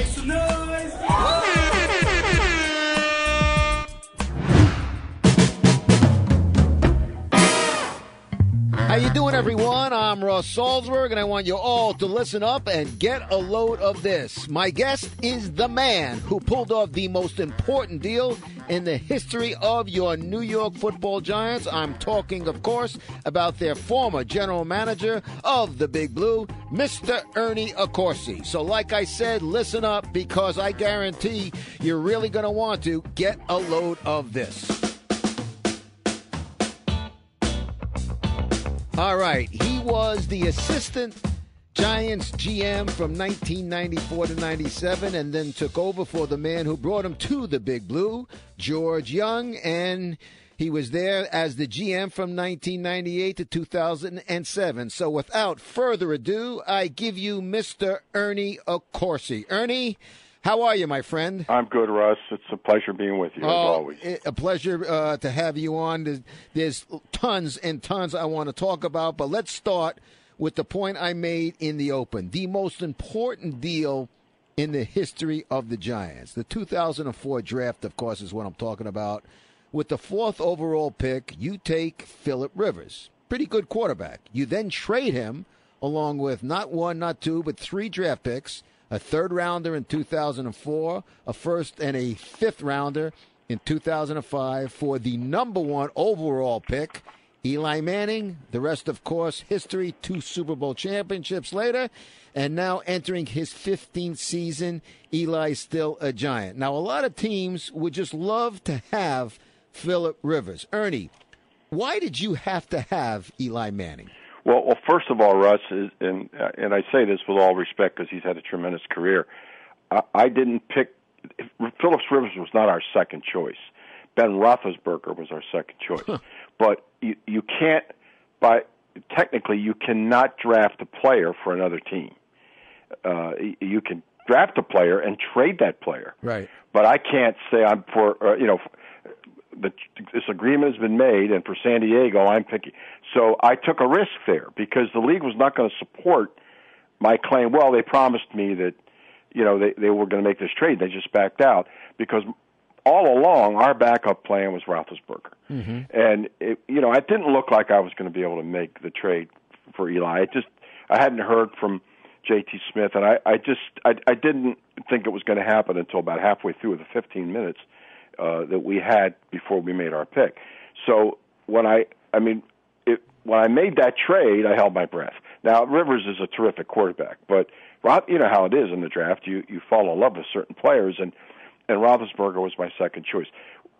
G. Make some How you doing, everyone? I'm Russ Salzberg, and I want you all to listen up and get a load of this. My guest is the man who pulled off the most important deal in the history of your New York Football Giants. I'm talking, of course, about their former general manager of the Big Blue, Mr. Ernie Accorsi. So, like I said, listen up because I guarantee you're really going to want to get a load of this. All right. He was the assistant Giants GM from 1994 to 97 and then took over for the man who brought him to the Big Blue, George Young, and he was there as the GM from 1998 to 2007. So without further ado, I give you Mr. Ernie Accorsi. Ernie, how are you, my friend? I'm good, Russ. It's a pleasure being with you, as always. Oh, A pleasure uh, to have you on. There's, there's tons and tons I want to talk about, but let's start with the point I made in the open. The most important deal in the history of the Giants. The 2004 draft, of course, is what I'm talking about. With the fourth overall pick, you take Philip Rivers. Pretty good quarterback. You then trade him along with not one, not two, but three draft picks a third rounder in 2004, a first and a fifth rounder in 2005 for the number one overall pick, Eli Manning. The rest, of course, history, two Super Bowl championships later, and now entering his 15th season, Eli's still a giant. Now, a lot of teams would just love to have Philip Rivers. Ernie, why did you have to have Eli Manning? Well, well, first of all, Russ, is, and uh, and I say this with all respect because he's had a tremendous career. I, I didn't pick Phillips Rivers was not our second choice. Ben Roethlisberger was our second choice. but you you can't by technically you cannot draft a player for another team. Uh, you can draft a player and trade that player. Right. But I can't say I'm for uh, you know the, this agreement has been made, and for San Diego, I'm picking. So I took a risk there because the league was not going to support my claim. Well, they promised me that you know they they were going to make this trade. They just backed out because all along our backup plan was Roethlisberger, mm-hmm. and it, you know it didn't look like I was going to be able to make the trade for Eli. It just I hadn't heard from J.T. Smith, and I I just I I didn't think it was going to happen until about halfway through the 15 minutes uh, that we had before we made our pick. So when I, I mean, it, when I made that trade, I held my breath. Now Rivers is a terrific quarterback, but Rob, you know how it is in the draft. You you fall in love with certain players, and and Roethlisberger was my second choice.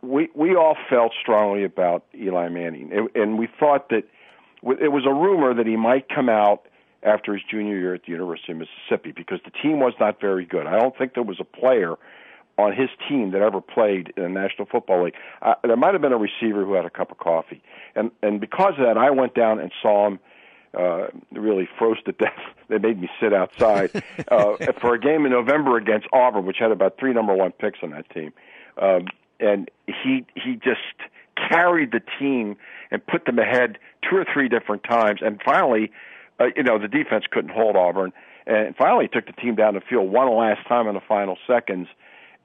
We we all felt strongly about Eli Manning, and, and we thought that it was a rumor that he might come out after his junior year at the University of Mississippi because the team was not very good. I don't think there was a player on his team that ever played in the National Football League. Uh, there might have been a receiver who had a cup of coffee, and and because of that, I went down and saw him. Uh, really froze to death. They made me sit outside uh, for a game in November against Auburn, which had about three number one picks on that team. Um, and he he just carried the team and put them ahead two or three different times. And finally, uh, you know, the defense couldn't hold Auburn. And finally, took the team down the field one last time in the final seconds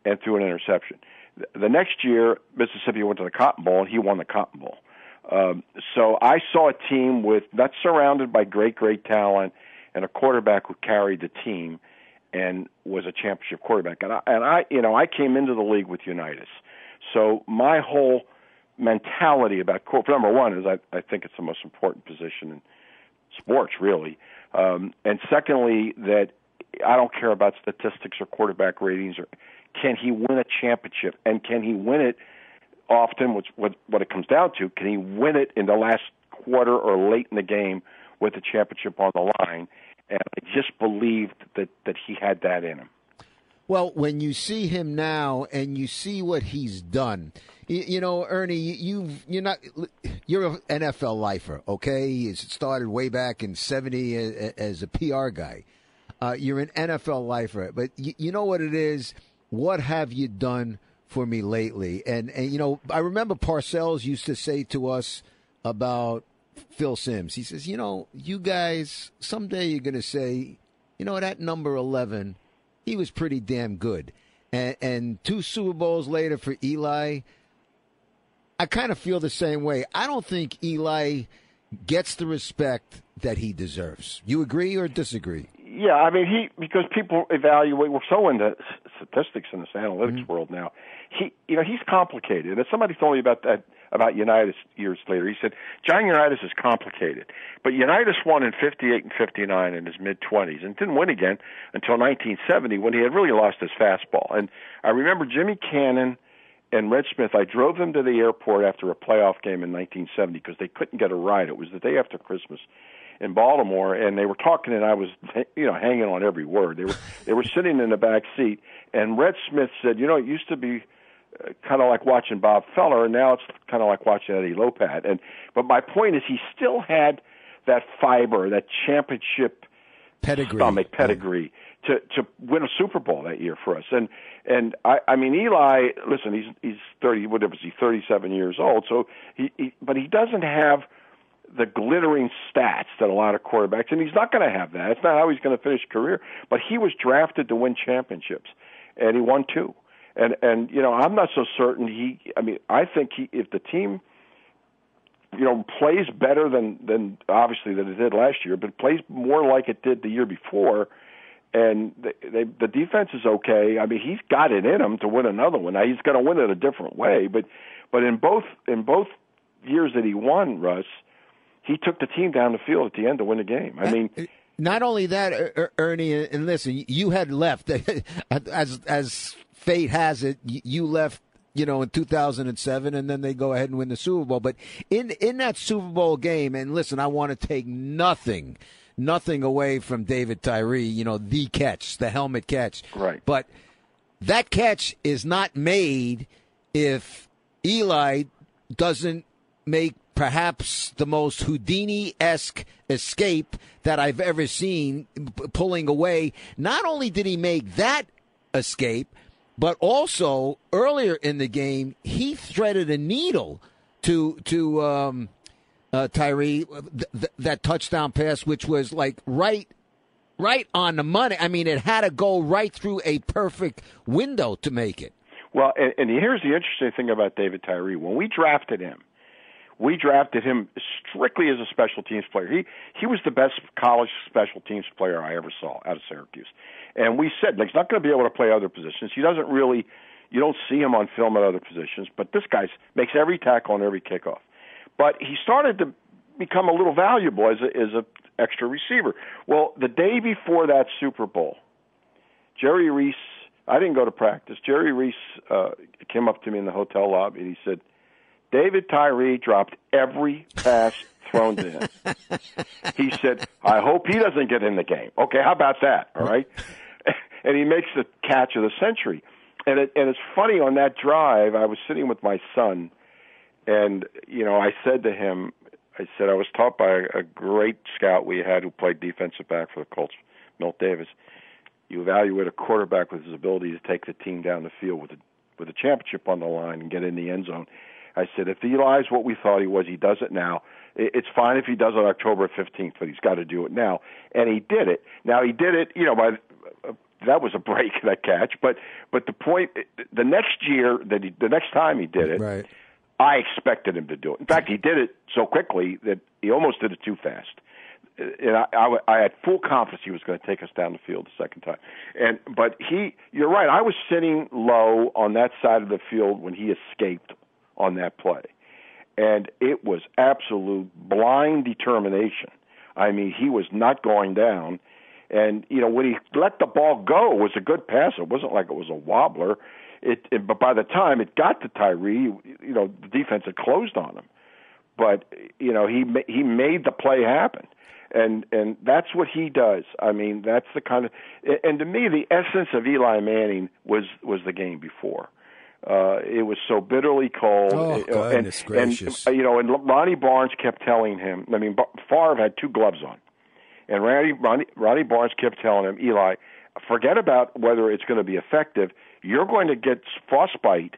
and threw an interception. The next year, Mississippi went to the Cotton Bowl, and he won the Cotton Bowl. Um, so I saw a team with not surrounded by great, great talent, and a quarterback who carried the team and was a championship quarterback. And I, and I, you know, I came into the league with Unitas, so my whole mentality about quarterback number one is I, I think it's the most important position in sports, really, um, and secondly that I don't care about statistics or quarterback ratings or can he win a championship and can he win it often which what what it comes down to can he win it in the last quarter or late in the game with the championship on the line and I just believed that that he had that in him. Well, when you see him now and you see what he's done, you, you know, Ernie, you you're not you're an NFL lifer, okay? He started way back in '70 as a PR guy. Uh, you're an NFL lifer, but you, you know what it is. What have you done for me lately? And and you know, I remember Parcells used to say to us about Phil Simms. He says, you know, you guys someday you're going to say, you know, that number eleven he was pretty damn good. And, and two Super Bowls later for Eli, I kind of feel the same way. I don't think Eli gets the respect that he deserves. You agree or disagree? Yeah, I mean he because people evaluate. We're so into statistics in this analytics mm-hmm. world now. He, you know, he's complicated. And somebody told me about that about Unitas years later. He said John Unitas is complicated, but Unitas won in '58 and '59 in his mid 20s and didn't win again until 1970 when he had really lost his fastball. And I remember Jimmy Cannon and Red Smith. I drove them to the airport after a playoff game in 1970 because they couldn't get a ride. It was the day after Christmas in Baltimore, and they were talking, and I was, you know, hanging on every word. They were they were sitting in the back seat, and Red Smith said, "You know, it used to be." Uh, kind of like watching Bob Feller, and now it's kind of like watching Eddie Lopat. And but my point is, he still had that fiber, that championship pedigree. stomach pedigree to to win a Super Bowl that year for us. And and I I mean Eli, listen, he's he's thirty, whatever is he, thirty seven years old. So he, he but he doesn't have the glittering stats that a lot of quarterbacks, and he's not going to have that. It's not how he's going to finish career. But he was drafted to win championships, and he won two and and you know I'm not so certain he. I mean, I think he if the team you know plays better than than obviously than it did last year, but plays more like it did the year before. And they, they, the defense is okay. I mean, he's got it in him to win another one. Now he's going to win it a different way, but but in both in both years that he won, Russ, he took the team down the field at the end to win the game. I mean, not only that, er, er, Ernie, and listen, you had left as as fate has it, you left you know, in 2007, and then they go ahead and win the Super Bowl. But in in that Super Bowl game, and listen, I want to take nothing, nothing away from David Tyree. You know, the catch, the helmet catch. Right. But that catch is not made if Eli doesn't make perhaps the most Houdini esque escape that I've ever seen, pulling away. Not only did he make that escape but also earlier in the game, he threaded a needle to to um, uh, Tyree th- th- that touchdown pass, which was like right right on the money. I mean, it had to go right through a perfect window to make it. Well, and, and here's the interesting thing about David Tyree. When we drafted him, we drafted him strictly as a special teams player. He he was the best college special teams player I ever saw out of Syracuse. And we said he's not going to be able to play other positions. He doesn't really, you don't see him on film at other positions. But this guy makes every tackle on every kickoff. But he started to become a little valuable as a, as a extra receiver. Well, the day before that Super Bowl, Jerry Reese. I didn't go to practice. Jerry Reese uh, came up to me in the hotel lobby and he said, "David Tyree dropped every pass thrown to him." he said, "I hope he doesn't get in the game." Okay, how about that? All right and he makes the catch of the century. And it, and it's funny on that drive, I was sitting with my son, and you know, I said to him, I said I was taught by a, a great scout we had who played defensive back for the Colts, Milt Davis. You evaluate a quarterback with his ability to take the team down the field with a with a championship on the line and get in the end zone. I said, if Eli's what we thought he was, he does it now. It's fine if he does it October 15th, but he's got to do it now. And he did it. Now he did it, you know, by that was a break that catch. But but the point, the next year that he, the next time he did it, right. I expected him to do it. In fact, he did it so quickly that he almost did it too fast. And I, I, I had full confidence he was going to take us down the field the second time. And but he, you're right. I was sitting low on that side of the field when he escaped on that play, and it was absolute blind determination. I mean, he was not going down. And you know, when he let the ball go, it was a good pass. It wasn't like it was a wobbler. It, it but by the time it got to Tyree, you know, the defense had closed on him. But you know, he he made the play happen. And and that's what he does. I mean, that's the kind of and to me the essence of Eli Manning was was the game before. Uh, it was so bitterly cold. Oh, goodness and, gracious. And, you know, and Ronnie Barnes kept telling him. I mean, Favre had two gloves on, and Randy, Ronnie, Ronnie Barnes kept telling him, Eli, forget about whether it's going to be effective. You're going to get frostbite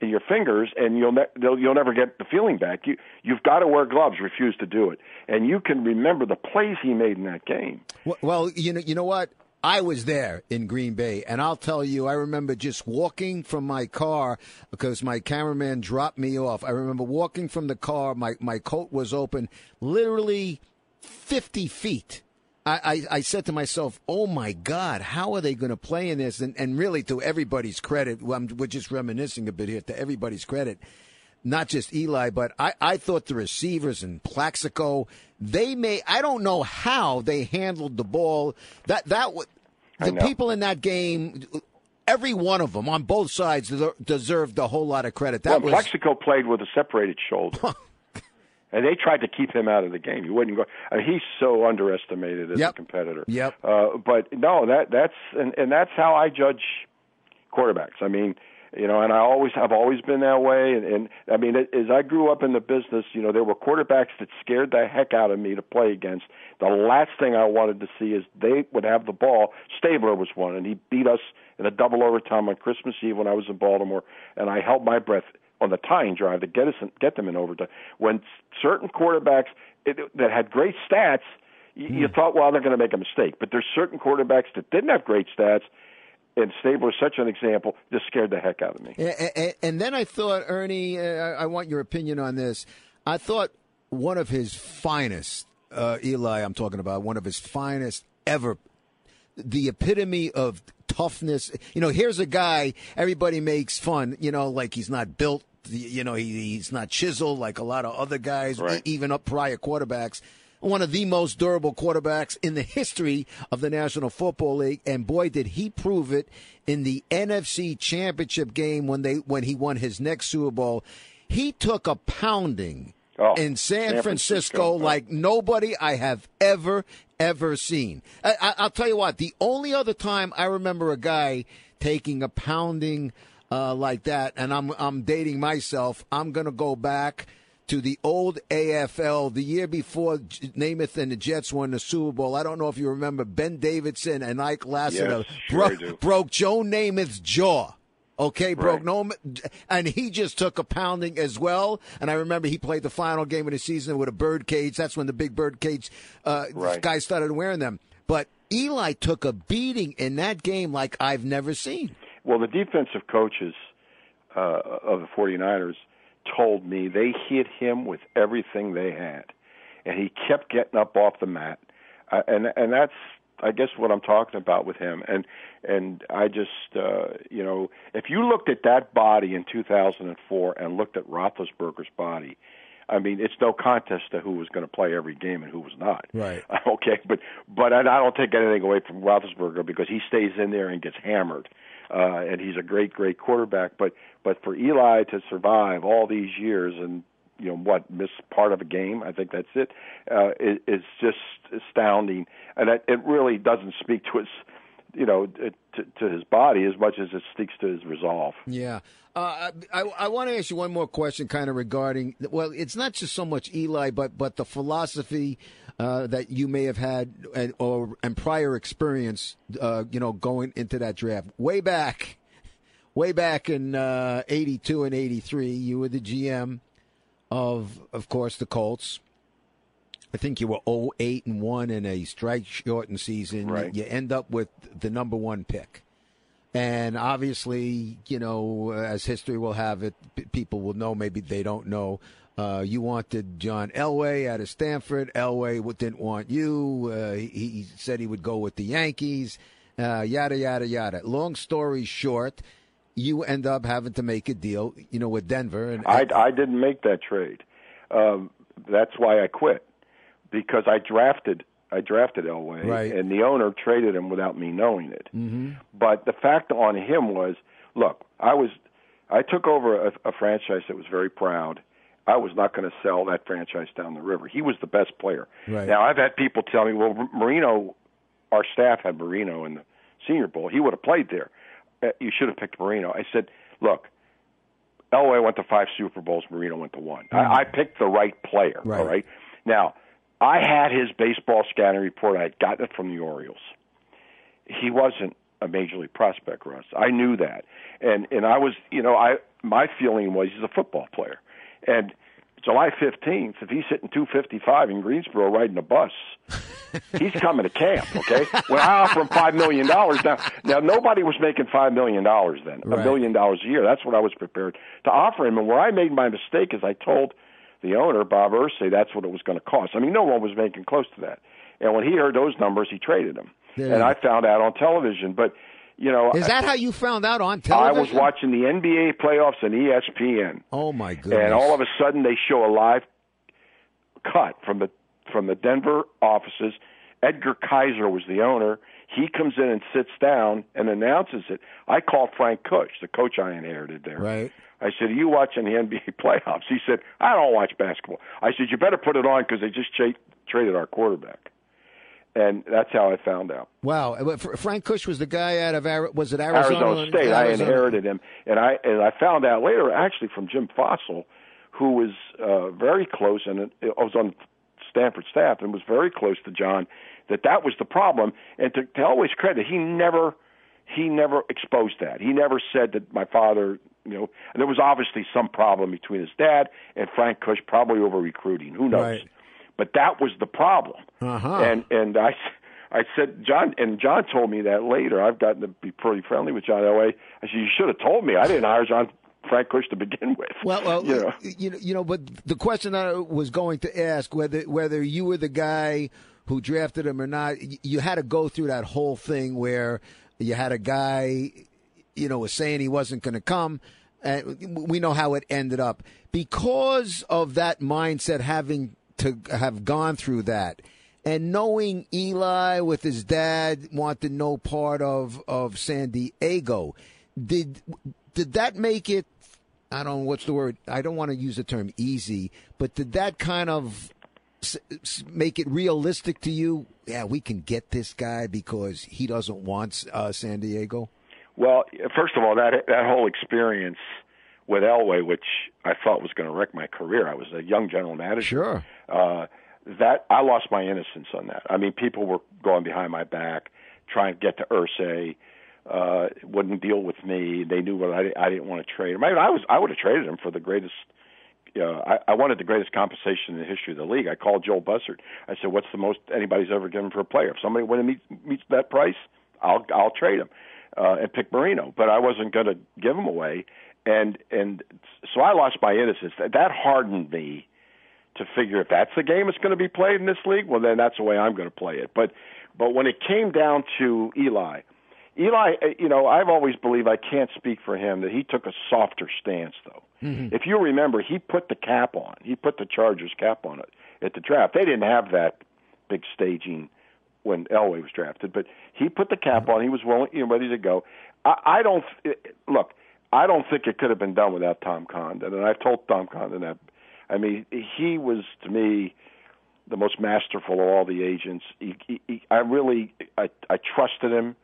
in your fingers, and you'll ne- you'll never get the feeling back. You you've got to wear gloves. Refuse to do it, and you can remember the plays he made in that game. Well, you know, you know what. I was there in Green Bay, and I'll tell you, I remember just walking from my car because my cameraman dropped me off. I remember walking from the car, my, my coat was open, literally 50 feet. I, I, I said to myself, oh my God, how are they going to play in this? And, and really, to everybody's credit, well, we're just reminiscing a bit here, to everybody's credit, not just Eli, but I, I thought the receivers and Plaxico, they may, I don't know how they handled the ball. That, that, the people in that game, every one of them on both sides deserved a whole lot of credit. That well, was, Plaxico played with a separated shoulder. and they tried to keep him out of the game. He wouldn't go. I mean, he's so underestimated as Yep. a competitor. Yep. Uh, but no, that that's and, and that's how I judge quarterbacks. I mean, you know, and I always have always been that way. And, and I mean, as I grew up in the business, you know, there were quarterbacks that scared the heck out of me to play against. The last thing I wanted to see is they would have the ball. Stabler was one, and he beat us in a double overtime on Christmas Eve when I was in Baltimore, and I held my breath on the tying drive to get us get them in overtime. When certain quarterbacks it, that had great stats, you, you thought, well, they're going to make a mistake. But there's certain quarterbacks that didn't have great stats, and Stabler is such an example. Just scared the heck out of me. And, and, and then I thought, Ernie, uh, I want your opinion on this. I thought one of his finest, uh, Eli, I'm talking about, one of his finest ever, the epitome of toughness. You know, here's a guy everybody makes fun, you know, like he's not built, you know, he, he's not chiseled like a lot of other guys, Right. even up prior quarterbacks. One of the most durable quarterbacks in the history of the National Football League, and boy, did he prove it in the NFC Championship game when they when he won his next Super Bowl. He took a pounding Oh, in San, San Francisco, Francisco, like nobody I have ever ever seen. I, I, I'll tell you what. The only other time I remember a guy taking a pounding uh, like that, and I'm I'm dating myself. I'm gonna go back to the old AFL, the year before Namath and the Jets won the Super Bowl. I don't know if you remember Ben Davidson and Ike Lassiter Yes, bro- do. broke Joe Namath's jaw. Okay, broke Right. no, and he just took a pounding as well. And I remember he played the final game of the season with a bird cage. That's when the big bird cage uh, Right. guys started wearing them. But Eli took a beating in that game like I've never seen. Well, the defensive coaches uh, of the 49ers told me they hit him with everything they had, and he kept getting up off the mat, uh, and and that's I guess what I'm talking about with him, and and I just uh, you know if you looked at that body in 2004 and looked at Roethlisberger's body. I mean, it's no contest to who was going to play every game and who was not. Right. Okay, but but I I don't take anything away from Roethlisberger because he stays in there and gets hammered, uh, and he's a great great quarterback. But but for Eli to survive all these years and you know what miss part of a game, I think that's it. Uh, is, is just astounding, and it, it really doesn't speak to his you know to, to his body as much as it speaks to his resolve. Yeah. Uh, I, I want to ask you one more question, kind of regarding. Well, it's not just so much Eli, but but the philosophy uh, that you may have had and, or and prior experience, uh, you know, going into that draft way back, way back in uh, '82 and '83. You were the GM of, of course, the Colts. I think you were 08 and 1 in a strike shortened season. Right. You end up with the number one pick. And obviously, you know, as history will have it, people will know. Maybe they don't know. Uh, you wanted John Elway out of Stanford. Elway didn't want you. Uh, he, he, said he would go with the Yankees. Uh, yada yada yada. Long story short, you end up having to make a deal, you know, with Denver. And I, I didn't make that trade. Um, that's why I quit because I drafted I drafted Elway, right. and the owner traded him without me knowing it. Mm-hmm. But the fact on him was, look, I was I took over a, a franchise that was very proud. I was not going to sell that franchise down the river. He was the best player. Right. Now I've had people tell me, well, Marino, our staff had Marino in the Senior Bowl. He would have played there. Uh, you should have picked Marino. I said, look, Elway went to five Super Bowls. Marino went to one. Mm-hmm. I, I picked the right player. Right. All right. Now I had his baseball scouting report. I had gotten it from the Orioles. He wasn't a major league prospect, Russ. I knew that, and and I was, you know, I my feeling was he's a football player, and July fifteenth, if he's hitting two fifty five in Greensboro riding a bus, he's coming to camp. Okay, when I offer him five million dollars now, now nobody was making five million dollars then, a Right. million dollars a year. That's what I was prepared to offer him, and where I made my mistake is I told the owner, Bob Irsay, that's what it was going to cost. I mean, no one was making close to that. And when he heard those numbers, he traded him. Yeah. And I found out on television. But, you know, Is that how you found out on television? I was watching the NBA playoffs on ESPN. Oh my goodness! And all of a sudden, they show a live cut from the from the Denver offices. Edgar Kaiser was the owner. He comes in and sits down and announces it. I called Frank Kush, the coach I inherited there. right. I said, "Are you watching the NBA playoffs?" He said, "I don't watch basketball." I said, "You better put it on because they just cha- traded our quarterback." And that's how I found out. Wow. Uh, Fr- Frank Kush was the guy out of was it Arizona? Arizona State. I inherited him, and I and I found out later, actually, from Jim Fassel, who was uh, very close, and I was on Stanford staff, and was very close to John. That that was the problem, and to, to always credit, he never he never exposed that. He never said that my father, you know, there was obviously some problem between his dad and Frank Kush, probably over recruiting. Who knows? Right. But that was the problem. Uh-huh. And and I I said John and John told me that later. I've gotten to be pretty friendly with John Elway. I said you should have told me. I didn't hire John Frank Kush to begin with. Well, well, you know. you know, you know, but the question I was going to ask whether whether you were the guy who drafted him or not, you had to go through that whole thing where you had a guy, you know, was saying he wasn't going to come, and we know how it ended up because of that mindset having to have gone through that. And knowing Eli with his dad wanted no part of, of San Diego, did did that make it I don't know what's the word. I don't want to use the term easy, but did that kind of make it realistic to you? Yeah, we can get this guy because he doesn't want uh, San Diego. Well, first of all, that that whole experience with Elway, which I thought was going to wreck my career. I was a young general manager. Sure. Uh, that I lost my innocence on that. I mean, people were going behind my back, trying to get to Irsay. Uh, wouldn't deal with me. They knew what I, I didn't want to trade him. I, I was I would have traded him for the greatest. Uh, I, I wanted the greatest compensation in the history of the league. I called Joel Bussert. I said, "What's the most anybody's ever given for a player? If somebody when it meets, meets that price, I'll I'll trade him uh, and pick Marino." But I wasn't going to give him away, and and so I lost my innocence. That, that hardened me to figure if that's the game that's going to be played in this league, well then that's the way I'm going to play it. But but when it came down to Eli, Eli, uh, you know, I've always believed I can't speak for him that he took a softer stance though. Mm-hmm. If you remember, he put the cap on. He put the Chargers cap on it at the draft. They didn't have that big staging when Elway was drafted, but he put the cap mm-hmm. on. He was willing, you know, ready to go. I, I don't uh, look. I don't think it could have been done without Tom Condon, and I've told Tom Condon that. I mean, he was to me the most masterful of all the agents. He, he, he, I really, I, I trusted him.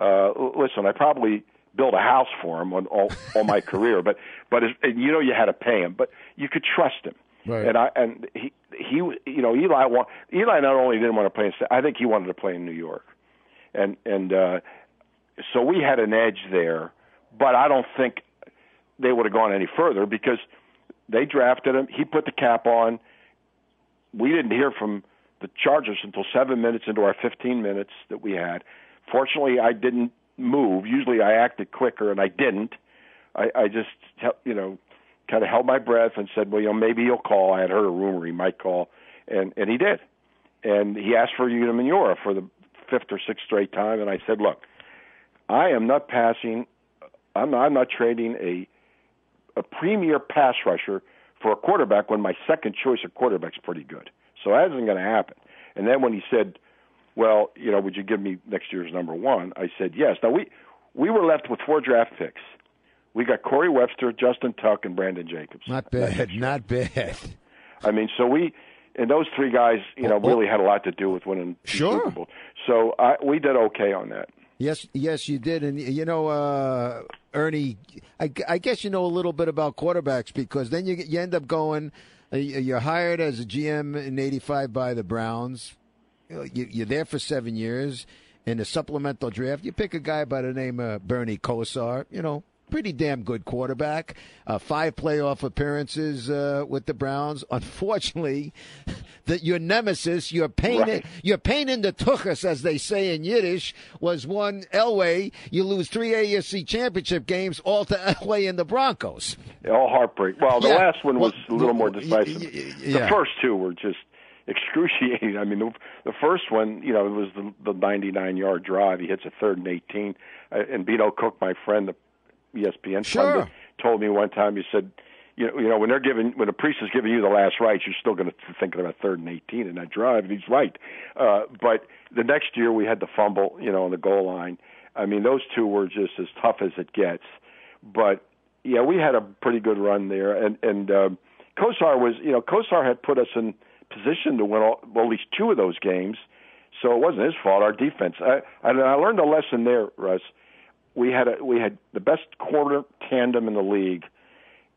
Uh, listen, I probably built a house for him on all, all my career, but but it, and you know you had to pay him, but you could trust him. Right. And I and he he you know Eli want Eli not only didn't want to play in I think he wanted to play in New York, and and uh, so we had an edge there, but I don't think they would have gone any further because they drafted him. He put the cap on. We didn't hear from the Chargers until seven minutes into our 15 minutes that we had. Fortunately, I didn't move. Usually I acted quicker, and I didn't. I, I just, you know, kind of held my breath and said, well, you know, maybe he'll call. I had heard a rumor he might call, and and he did. And he asked for Umenyiora for the fifth or sixth straight time, and I said, look, I am not passing. I'm not, I'm not trading a a premier pass rusher for a quarterback when my second choice of quarterback's is pretty good. So that isn't going to happen. And then when he said, "Well, you know, would you give me next year's number one?" I said, "Yes." Now we we were left with four draft picks. We got Corey Webster, Justin Tuck, and Brandon Jacobs. Not bad. Not bad. I mean, so we and those three guys, you know, really had a lot to do with winning the Sure. Super Bowl. So I, we did okay on that. Yes, yes, you did, and you know, uh, Ernie, I, I guess you know a little bit about quarterbacks because then you you end up going. uh, You're hired as a GM in '85 by the Browns. you, are there for seven years. In a supplemental draft, you pick a guy by the name of Bernie Kosar. You know, pretty damn good quarterback. Uh, five playoff appearances uh, with the Browns. Unfortunately, that your nemesis, your pain, Right. your pain in the tuchus, as they say in Yiddish, was one Elway. You lose three AFC championship games, all to Elway and the Broncos. All heartbreak. Well, the Yeah. last one was Well, a little more y- y- decisive. y- The first two were just excruciating. I mean, the, the first one, you know, it was the, the 99-yard drive. He hits a third and 18. Uh, and Beano Cook, my friend, the ESPN Sure. pundit, told me one time. He said, you know, you know, when they're giving, when a priest is giving you the last rites, you're still going to be thinking about third and 18 in that drive. And he's right. Uh, but the next year we had the fumble, you know, on the goal line. I mean, those two were just as tough as it gets. But yeah, we had a pretty good run there, and and um, Kosar was, you know, Kosar had put us in position to win all, well, at least two of those games, so it wasn't his fault. Our defense, I, and I learned a lesson there, Russ. We had a, we had the best quarter tandem in the league,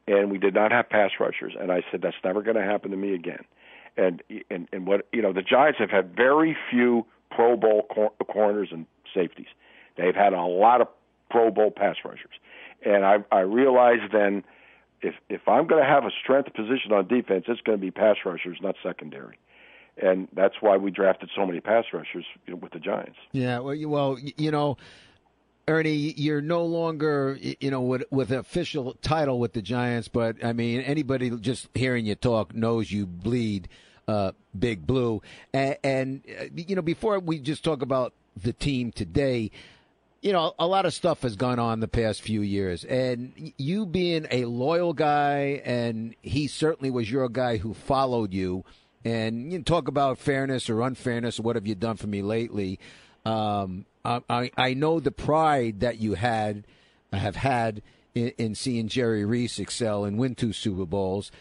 and we did not have pass rushers. And I said that's never going to happen to me again. And and and what you know, the Giants have had very few Pro Bowl cor- corners and safeties. They've had a lot of Pro Bowl pass rushers, and I I realized then if if I'm going to have a strength position on defense, it's going to be pass rushers, not secondary. And that's why we drafted so many pass rushers with the Giants. Yeah, well, you know, Ernie, you're no longer, you know, with with an official title with the Giants, but I mean, anybody just hearing you talk knows you bleed uh, big blue. And, and uh, you know, before we just talk about the team today, you know, a lot of stuff has gone on the past few years, and you being a loyal guy, and he certainly was your guy who followed you. And you know, talk about fairness or unfairness, what have you done for me lately? Um, I, I know the pride that you had, have had in, in seeing Jerry Reese excel and win two Super Bowls.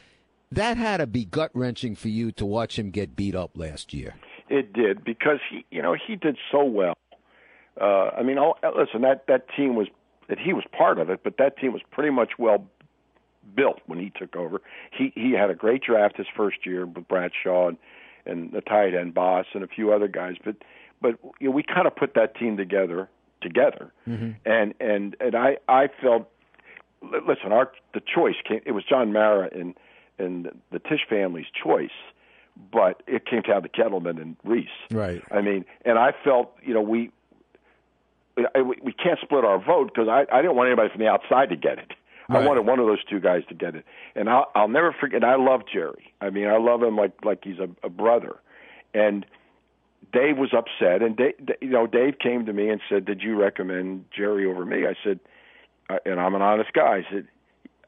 That had to be gut wrenching for you to watch him get beat up last year. It did because he, you know, he did so well. Uh, I mean, all, listen, that that team was that he was part of it, but that team was pretty much well built when he took over. He he had a great draft his first year with Bradshaw and, and the tight end Boss and a few other guys, but but you know, we kind of put that team together together, mm-hmm. and and and I I felt li- listen, our the choice came. It was John Mara and and the Tisch family's choice, but it came down to Gettleman and Reese. Right. I mean, and I felt you know we we we can't split our vote because I I didn't want anybody from the outside to get it. I wanted one of those two guys to get it, and I'll I'll never forget. And I love Jerry. I mean, I love him like like he's a, a brother, and. Dave was upset, and Dave, you know, Dave came to me and said, "Did you recommend Jerry over me?" I said, and I'm an honest guy. I said,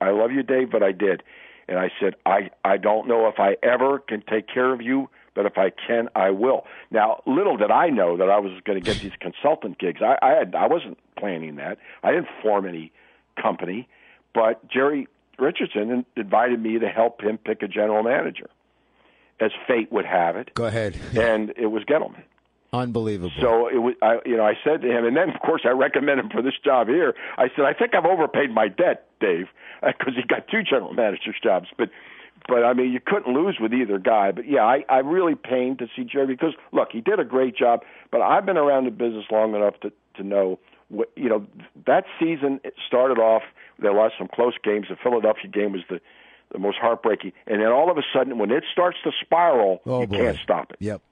"I love you, Dave, but I did." And I said, "I I don't know if I ever can take care of you, but if I can, I will." Now, little did I know that I was going to get these consultant gigs. I I, had, I wasn't planning that. I didn't form any company, but Jerry Richardson invited me to help him pick a general manager, as fate would have it, Go ahead. and it was Gettleman. Unbelievable. So it was, I, you know, I said to him, and then of course I recommended him for this job here. I said, I think I've overpaid my debt, Dave, because he got two general managers jobs. But, but I mean, you couldn't lose with either guy. But yeah, I, I really pained to see Jerry because look, he did a great job. But I've been around the business long enough to to know, what, you know, that season it started off. There lost some close games. The Philadelphia game was the the most heartbreaking, and then all of a sudden, when it starts to spiral, Oh, you boy. can't stop it. Yep.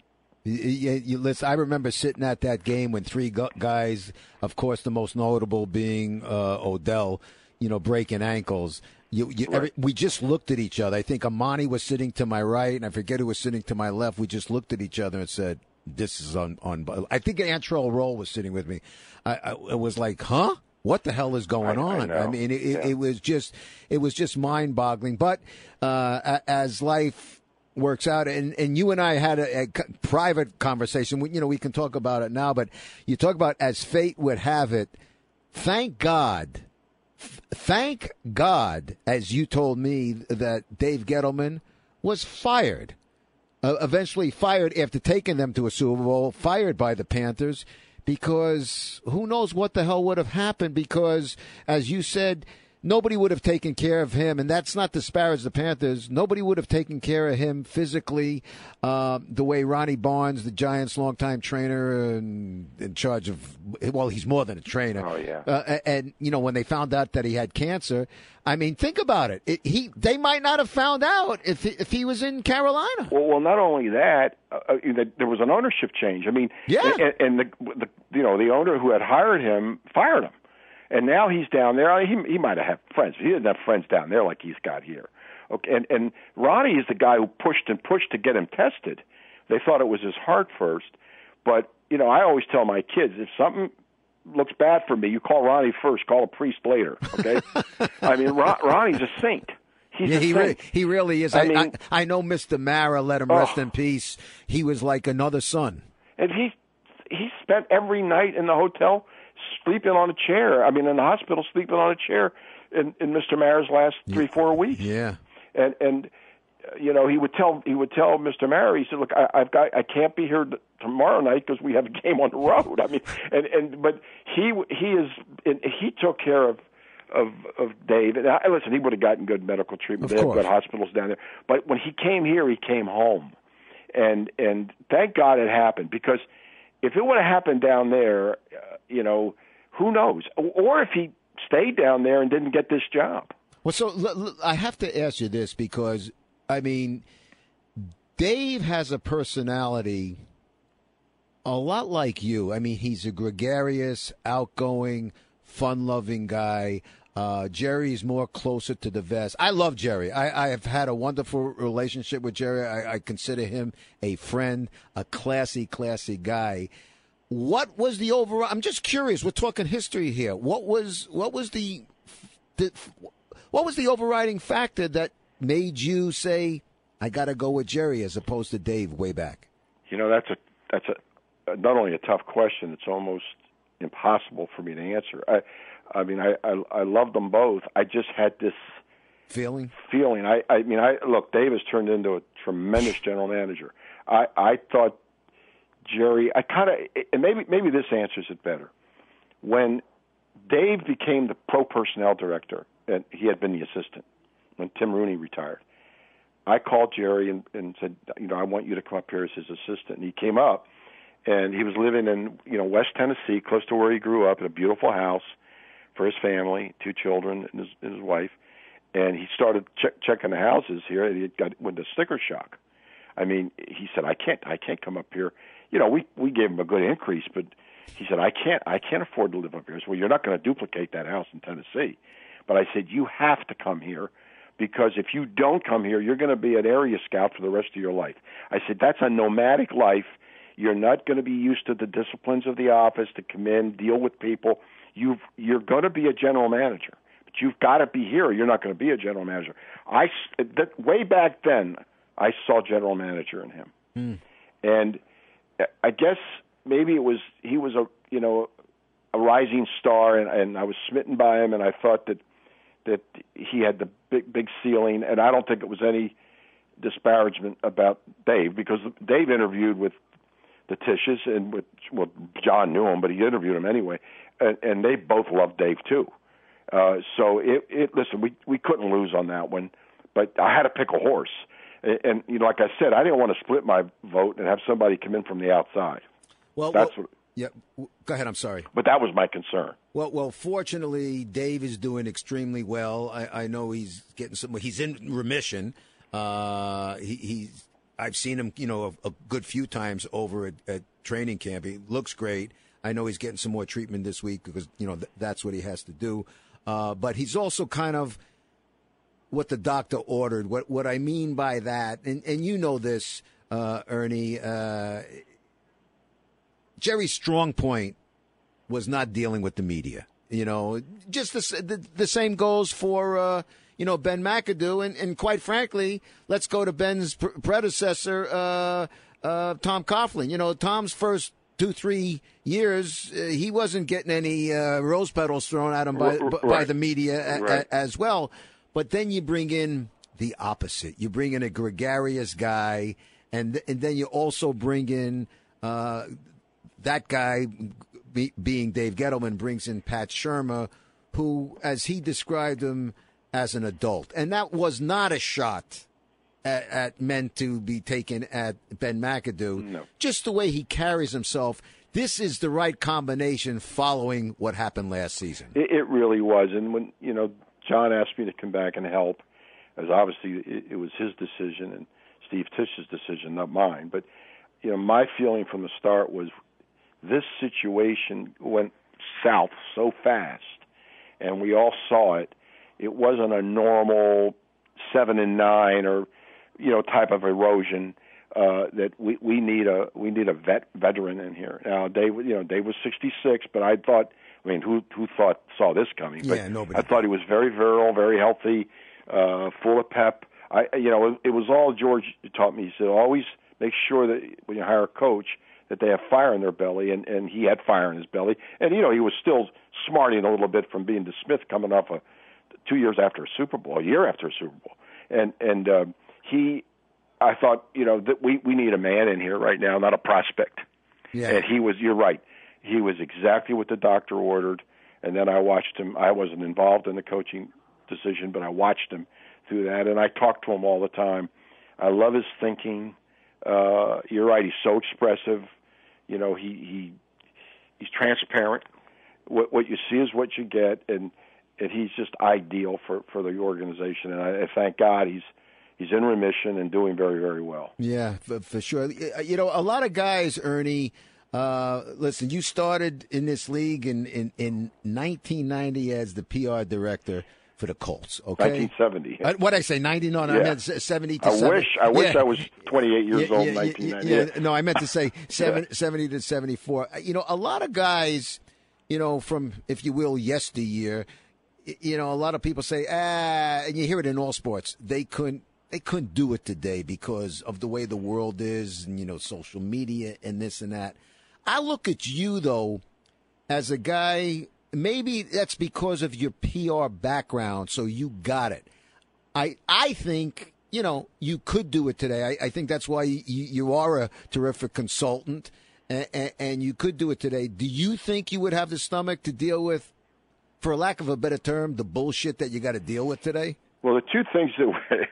You, you, you listen, I remember sitting at that game when three guys, of course, the most notable being uh, Odell, you know, breaking ankles. You, you, every, we just looked at each other. I think Amani was sitting to my right, and I forget who was sitting to my left. We just looked at each other and said, "This is on." on I think Antrel Rolle was sitting with me. I, I it was like, "Huh." What the hell is going I- I on? know. mean, it, Yeah. it, was just, it was just mind-boggling. But uh, as life works out. And, and you and I had a private conversation. We, you know, we can talk about it now, but you talk about as fate would have it. Thank God, th- thank God, as you told me that Dave Gettleman was fired. Uh, eventually fired after taking them to a Super Bowl, fired by the Panthers because who knows what the hell would have happened because as you said nobody would have taken care of him and that's not disparage the Panthers nobody would have taken care of him physically um, the way Ronnie Barnes the Giants longtime trainer and in charge of well he's more than a trainer Oh, yeah. uh, and, you know when they found out that he had cancer I mean think about it, it he they might not have found out if he, if he was in Carolina Well, well, not only that, uh, uh, that there was an ownership change. I mean, Yeah. and, and the, the you know the owner who had hired him fired him, and now he's down there. I mean, he he might have had friends. He didn't have friends down there like he's got here. Okay, and and Ronnie is the guy who pushed and pushed to get him tested. They thought it was his heart first, but you know I always tell my kids if something looks bad for me, you call Ronnie first. Call a priest later. Okay, I mean Ron, Ronnie's a saint. He's Yeah, he saint. re- he really is. I I, I, mean- I know Mr. Mara, let him rest Oh. in peace. He was like another son. and he he spent every night in the hotel sleeping on a chair. I mean, in the hospital, sleeping on a chair in, in Mr. Mara's last three four weeks. Yeah. And and uh, you know he would tell he would tell Mr. Mayer he said, look, I, I've got I can't be here tomorrow night because we have a game on the road. I mean, and and but he he is and he took care of. Of of Dave, and I, listen, he would have gotten good medical treatment. Of they have course. good hospitals down there. But when he came here, he came home, and and thank God it happened because if it would have happened down there, uh, you know, who knows? Or- if he stayed down there and didn't get this job. Well, so l- l- I have to ask you this because, I mean, Dave has a personality a lot like you. I mean, he's a gregarious, outgoing, fun-loving guy. Uh, Jerry's more closer to the vest. I love Jerry. I, I have had a wonderful relationship with Jerry. I, I consider him a friend, a classy, classy guy. What was the overall? I'm just curious. We're talking history here. What was what was the, the what was the overriding factor that made you say, "I got to go with Jerry" as opposed to Dave way back? You know, that's a that's a not only a tough question; it's almost impossible for me to answer. I, I mean, I I, I love them both. I just had this Feeling? feeling. I, I mean, I look. Dave has turned into a tremendous general manager. I, I thought Jerry. I kind of, and maybe, maybe this answers it better. When Dave became the pro personnel director, and he had been the assistant when Tim Rooney retired. I called Jerry and, and said, you know, I want you to come up here as his assistant. And he came up, and he was living in, you know, West Tennessee, close to where he grew up, in a beautiful house for his family, two children, and his, and his wife. And he started check, checking the houses here and he got went to sticker shock. I mean he said i can't i can't come up here. You know we we gave him a good increase but he said i can't i can't afford to live up here. So well you're not going to duplicate that house in tennessee. But i said you have to come here because if you don't come here you're going to be an area scout for the rest of your life. I said that's a nomadic life you're not going to be used to the disciplines of the office to come in deal with people you've you're going to be a general manager but you've got to be here. or You're not going to be a general manager. I that, way back then, I saw general manager in him, hmm. and uh, I guess maybe it was he was a you know a rising star, and, and I was smitten by him, and I thought that that he had the big big ceiling, and I don't think it was any disparagement about Dave because Dave interviewed with the Tisches and with well John knew him, but he interviewed him anyway, and, and they both loved Dave too. Uh, so it, it listen, we we couldn't lose on that one, but I had to pick a horse, and, and you know, like I said, I didn't want to split my vote and have somebody come in from the outside. Well, That's well, what, yeah. Go ahead. I'm sorry. but that was my concern. Well, well, fortunately, Dave is doing extremely well. I, I know he's getting some. He's in remission. Uh, he, he's. I've seen him, you know, a, a good few times over at, at training camp. He looks great. I know he's getting some more treatment this week because you know th- that's what he has to do. Uh, but he's also kind of what the doctor ordered. What what I mean by that, and and you know this, uh, Ernie. Uh, Jerry's strong point was not dealing with the media. You know, just the the, the same goes for uh, you know Ben McAdoo, and, and quite frankly, let's go to Ben's pr- predecessor, uh, uh, Tom Coughlin. You know, Tom's first two three years, uh, he wasn't getting any uh, rose petals thrown at him by R- by the media a- Right. a- as well. But then you bring in the opposite. You bring in a gregarious guy, and th- and then you also bring in uh, that guy, be, being Dave Gettleman, brings in Pat Shurmur, who, as he described him, as an adult, and that was not a shot at, at meant to be taken at Ben McAdoo. No. Just the way he carries himself. This is the right combination following what happened last season. It, it really was. And when you know John asked me to come back and help, as obviously it, it was his decision and Steve Tisch's decision, not mine. But you know, my feeling from the start was this situation went south so fast, and we all saw it. It wasn't a normal seven and nine or you know type of erosion. Uh, that we we need a we need a vet veteran in here now. Dave, you know, Dave was 66, but I thought, I mean, who who thought saw this coming? But Yeah, nobody I thought he was very virile, very healthy, uh, full of pep. I, you know, it, it was all George taught me. He said, always make sure that when you hire a coach, that they have fire in their belly, and and he had fire in his belly, and you know he was still smarting a little bit from being DeSmith coming off a two years after a Super Bowl, a year after a Super Bowl, and and uh, he, I thought you know that we we need a man in here right now, not a prospect, Yeah. and he was. You're right, he was exactly what the doctor ordered, and then I watched him. I wasn't involved in the coaching decision, but I watched him through that, and I talked to him all the time. I love his thinking. Uh, you're right. He's so expressive. You know, he he he's transparent. What what you see is what you get, and and he's just ideal for for the organization. And I, I thank God he's he's in remission and doing very very well. Yeah, for, for sure. You know, a lot of guys, Ernie. Uh, listen, you started in this league in, in, in 1990 as the PR director for the Colts. Okay, 1970. Uh, what I say, 90? No, no, I meant 70 to I 70. wish I wish Yeah. I was 28 years Yeah, old yeah, in 1990. yeah, Yeah. No, I meant to say 70, 70 to 74. Uh, You know, a lot of guys, you know, from, if you will, yesteryear, you know, a lot of people say, ah, and you hear it in all sports, they couldn't. They couldn't do it today because of the way the world is, and you know, social media and this and that. I look at you though, as a guy. Maybe that's because of your PR background, so you got it. I I think you know you could do it today. I, I think that's why you, you are a terrific consultant, and, and you could do it today. Do you think you would have the stomach to deal with, for lack of a better term, the bullshit that you got to deal with today? Well, the two things that would,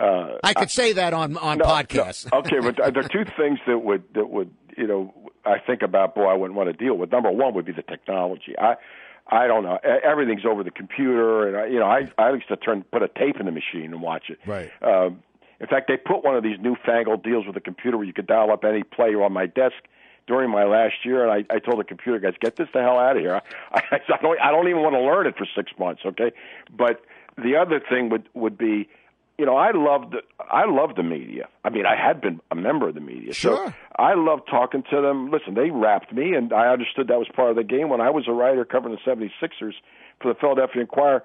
uh, I could say that on on no, podcasts. no, okay, but the two things that would that would you know I think about boy I wouldn't want to deal with. Number one would be the technology. I I don't know. Everything's over the computer, and I, you know I I used to turn put a tape in the machine and watch it. Right. Um, in fact, they put one of these newfangled deals with the computer where you could dial up any player on my desk during my last year, and I, I told the computer guys, "Get this the hell out of here! I, I, I don't I don't even want to learn it for six months." Okay, but the other thing would would be, you know, I loved I loved the media. I mean, I had been a member of the media, Sure. so I loved talking to them. Listen, they rapped me, and I understood that was part of the game. When I was a writer covering the 76ers for the Philadelphia Inquirer,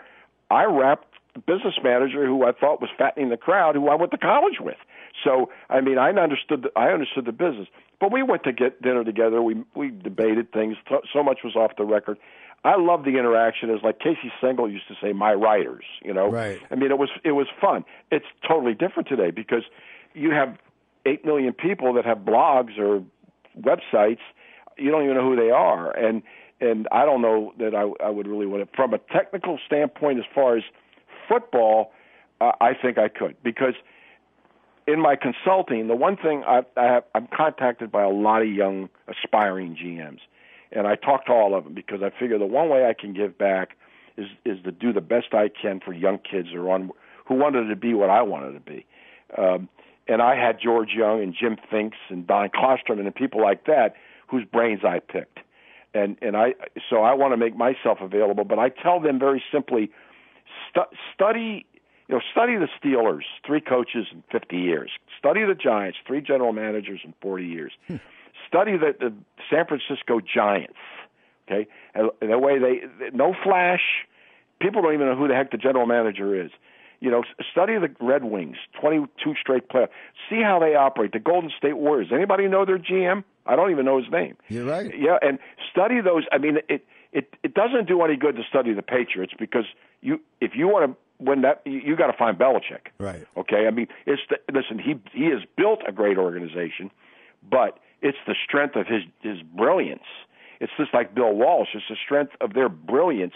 I rapped the business manager who I thought was fattening the crowd, who I went to college with. So, I mean, I understood the, I understood the business. But we went to get dinner together. We we debated things. So, so much was off the record. I love the interaction. As like Casey Stengel used to say, "My writers." You know, Right. I mean, it was it was fun. It's totally different today because you have eight million people that have blogs or websites. You don't even know who they are, and and I don't know that I, I would really want it from a technical standpoint as far as football. Uh, I think I could because in my consulting, the one thing I, I have, I'm contacted by a lot of young aspiring GMs, and I talk to all of them because I figure the one way I can give back is is to do the best I can for young kids who are on who wanted to be what I wanted to be. Um, and I had George Young and Jim Finks and Don Klosterman and people like that whose brains I picked. And and I so I want to make myself available, but I tell them very simply, stu- study you know, study the Steelers, three coaches in 50 years. Study the Giants, three general managers in 40 years. Hmm. Study the, the San Francisco Giants. Okay, and the way they no flash. People don't even know who the heck the general manager is. You know, study the Red Wings, 22 straight playoffs. See how they operate. The Golden State Warriors. Anybody know their GM? I don't even know his name. You're right. Yeah, and study those. I mean, it it it doesn't do any good to study the Patriots because you if you want to win that you, you got to find Belichick. Right. Okay. I mean, it's the, listen. He he has built a great organization, but it's the strength of his his brilliance. It's just like Bill Walsh. It's the strength of their brilliance,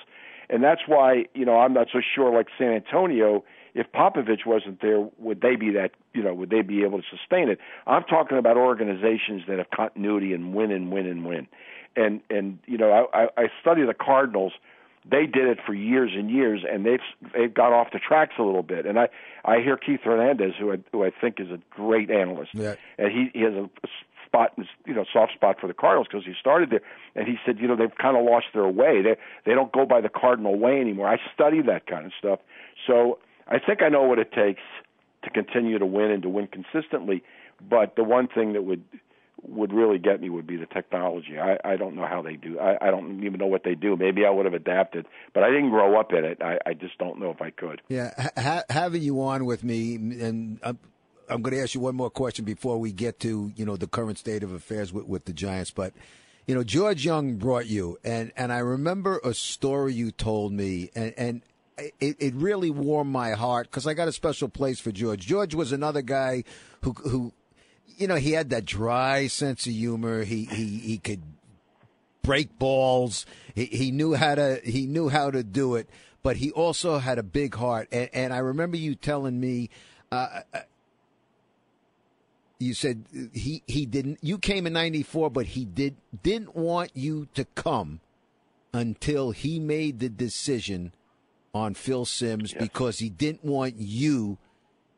and that's why you know I'm not so sure. Like San Antonio, if Popovich wasn't there, would they be that? You know, would they be able to sustain it? I'm talking about organizations that have continuity and win and win and win, and and you know I I study the Cardinals they did it for years and years, and they've they've got off the tracks a little bit. And I I hear Keith Hernandez, who I, who I think is a great analyst, yeah. and he, he has a spot, you know, soft spot for the Cardinals because he started there. And he said, you know, they've kind of lost their way. They they don't go by the Cardinal way anymore. I study that kind of stuff, so I think I know what it takes to continue to win and to win consistently. But the one thing that would would really get me would be the technology. I, I don't know how they do. I, I don't even know what they do. Maybe I would have adapted, but I didn't grow up in it. I, I just don't know if I could. Yeah, ha- having you on with me, and I'm, I'm going to ask you one more question before we get to you know the current state of affairs with, with the Giants. But you know, George Young brought you, and and I remember a story you told me, and and it, it really warmed my heart because I got a special place for George. George was another guy who who you know, he had that dry sense of humor. He he he could break balls. He he knew how to he knew how to do it. But he also had a big heart. And, and I remember you telling me. Uh, uh you said he, he didn't you came in 94 but he did didn't want you to come until he made the decision on Phil Simms yes. because he didn't want you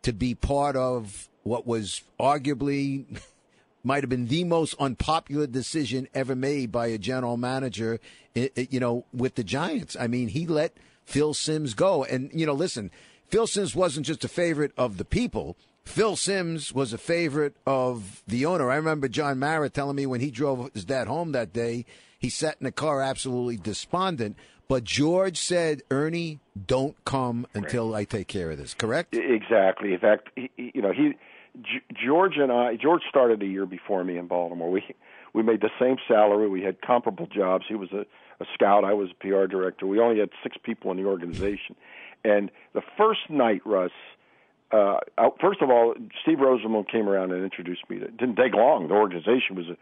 to be part of what was arguably might have been the most unpopular decision ever made by a general manager, you know, with the Giants. I mean, he let Phil Simms go. And, you know, listen, Phil Simms wasn't just a favorite of the people. Phil Simms was a favorite of the owner. I remember John Mara telling me when he drove his dad home that day, he sat in the car absolutely despondent. But George said, Ernie, don't come until I take care of this. Correct? Exactly. In fact, he, you know, he George and I, George started a year before me in Baltimore. We we made the same salary. We had comparable jobs. He was a, a scout. I was a PR director. We only had six people in the organization. And the first night, Russ, uh, first of all, Steve Rosenbloom came around and introduced me. It didn't take long. The organization was a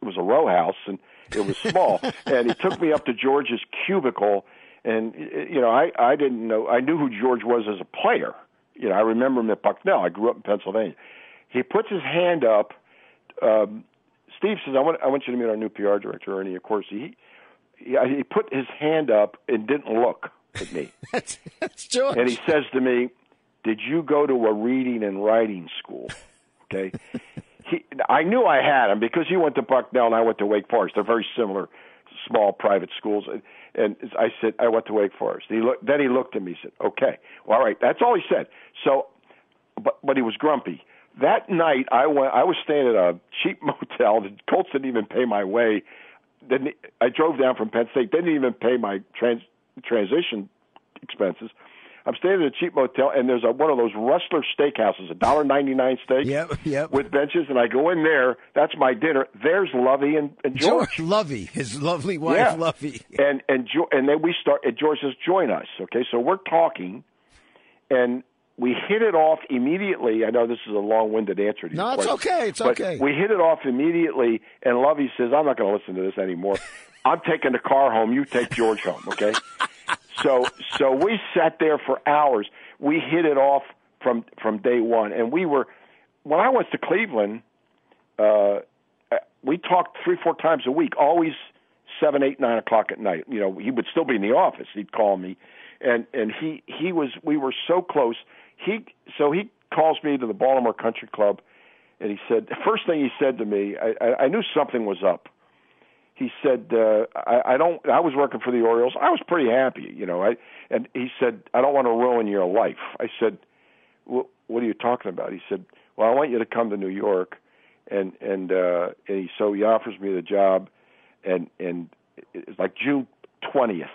it was a row house and it was small. and he took me up to George's cubicle, and you know I I didn't know I knew who George was as a player. You know I remember him at Bucknell. I grew up in Pennsylvania. He puts his hand up. Um, Steve says, "I want I want you to meet our new PR director, Ernie." Of course, he he, he put his hand up and didn't look at me. that's, that's George. And he says to me, "Did you go to a reading and writing school?" Okay. he, I knew I had him because he went to Bucknell and I went to Wake Forest. They're very similar, small private schools. And, and I said, I went to Wake Forest. He looked, then he looked at me. He said, "Okay, well, all right." That's all he said. So, but but he was grumpy that night I went. I was staying at a cheap motel. The Colts didn't even pay my way. Then I drove down from Penn State. Didn't even pay my trans, transition expenses. I'm staying at a cheap motel, and there's a, one of those Rustler steakhouses, a dollar ninety nine steak, yep, yep. with benches. And I go in there. That's my dinner. There's Lovey and, and George. George Lovey, his lovely wife, yeah. Lovey. And and and then we start. And George says, "Join us." Okay, so we're talking, and we hit it off immediately. I know this is a long-winded answer. To no, it's okay. It's okay. We hit it off immediately, and Lovey says, "I'm not going to listen to this anymore. I'm taking the car home. You take George home." Okay. so, so we sat there for hours. We hit it off from from day one, and we were. When I went to Cleveland, uh, we talked three, four times a week. Always seven, eight, nine o'clock at night. You know, he would still be in the office. He'd call me, and and he he was. We were so close he so he calls me to the Baltimore Country Club, and he said the first thing he said to me, I, I, I knew something was up. He said, uh, I, I don't. I was working for the Orioles. I was pretty happy, you know. I and he said, I don't want to ruin your life. I said, What are you talking about? He said, Well, I want you to come to New York, and and uh, and he, so he offers me the job, and and it's like June twentieth.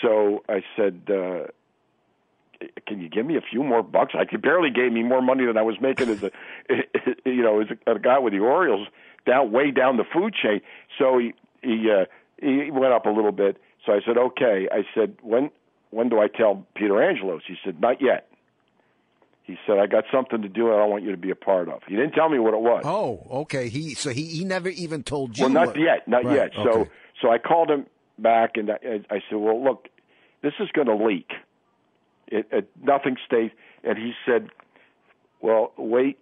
So I said. uh can you give me a few more bucks? I could barely gave me more money than I was making as a, you know, as a, a guy with the Orioles down way down the food chain. So he he uh, he went up a little bit. So I said, okay. I said, when when do I tell Peter Angelos? He said, not yet. He said, I got something to do and I want you to be a part of. He didn't tell me what it was. Oh, okay. He so he, he never even told you. Well, not what- yet, not Right, yet. So okay. so I called him back and I, I said, well, look, this is going to leak. It, it nothing stays. And he said, well, wait.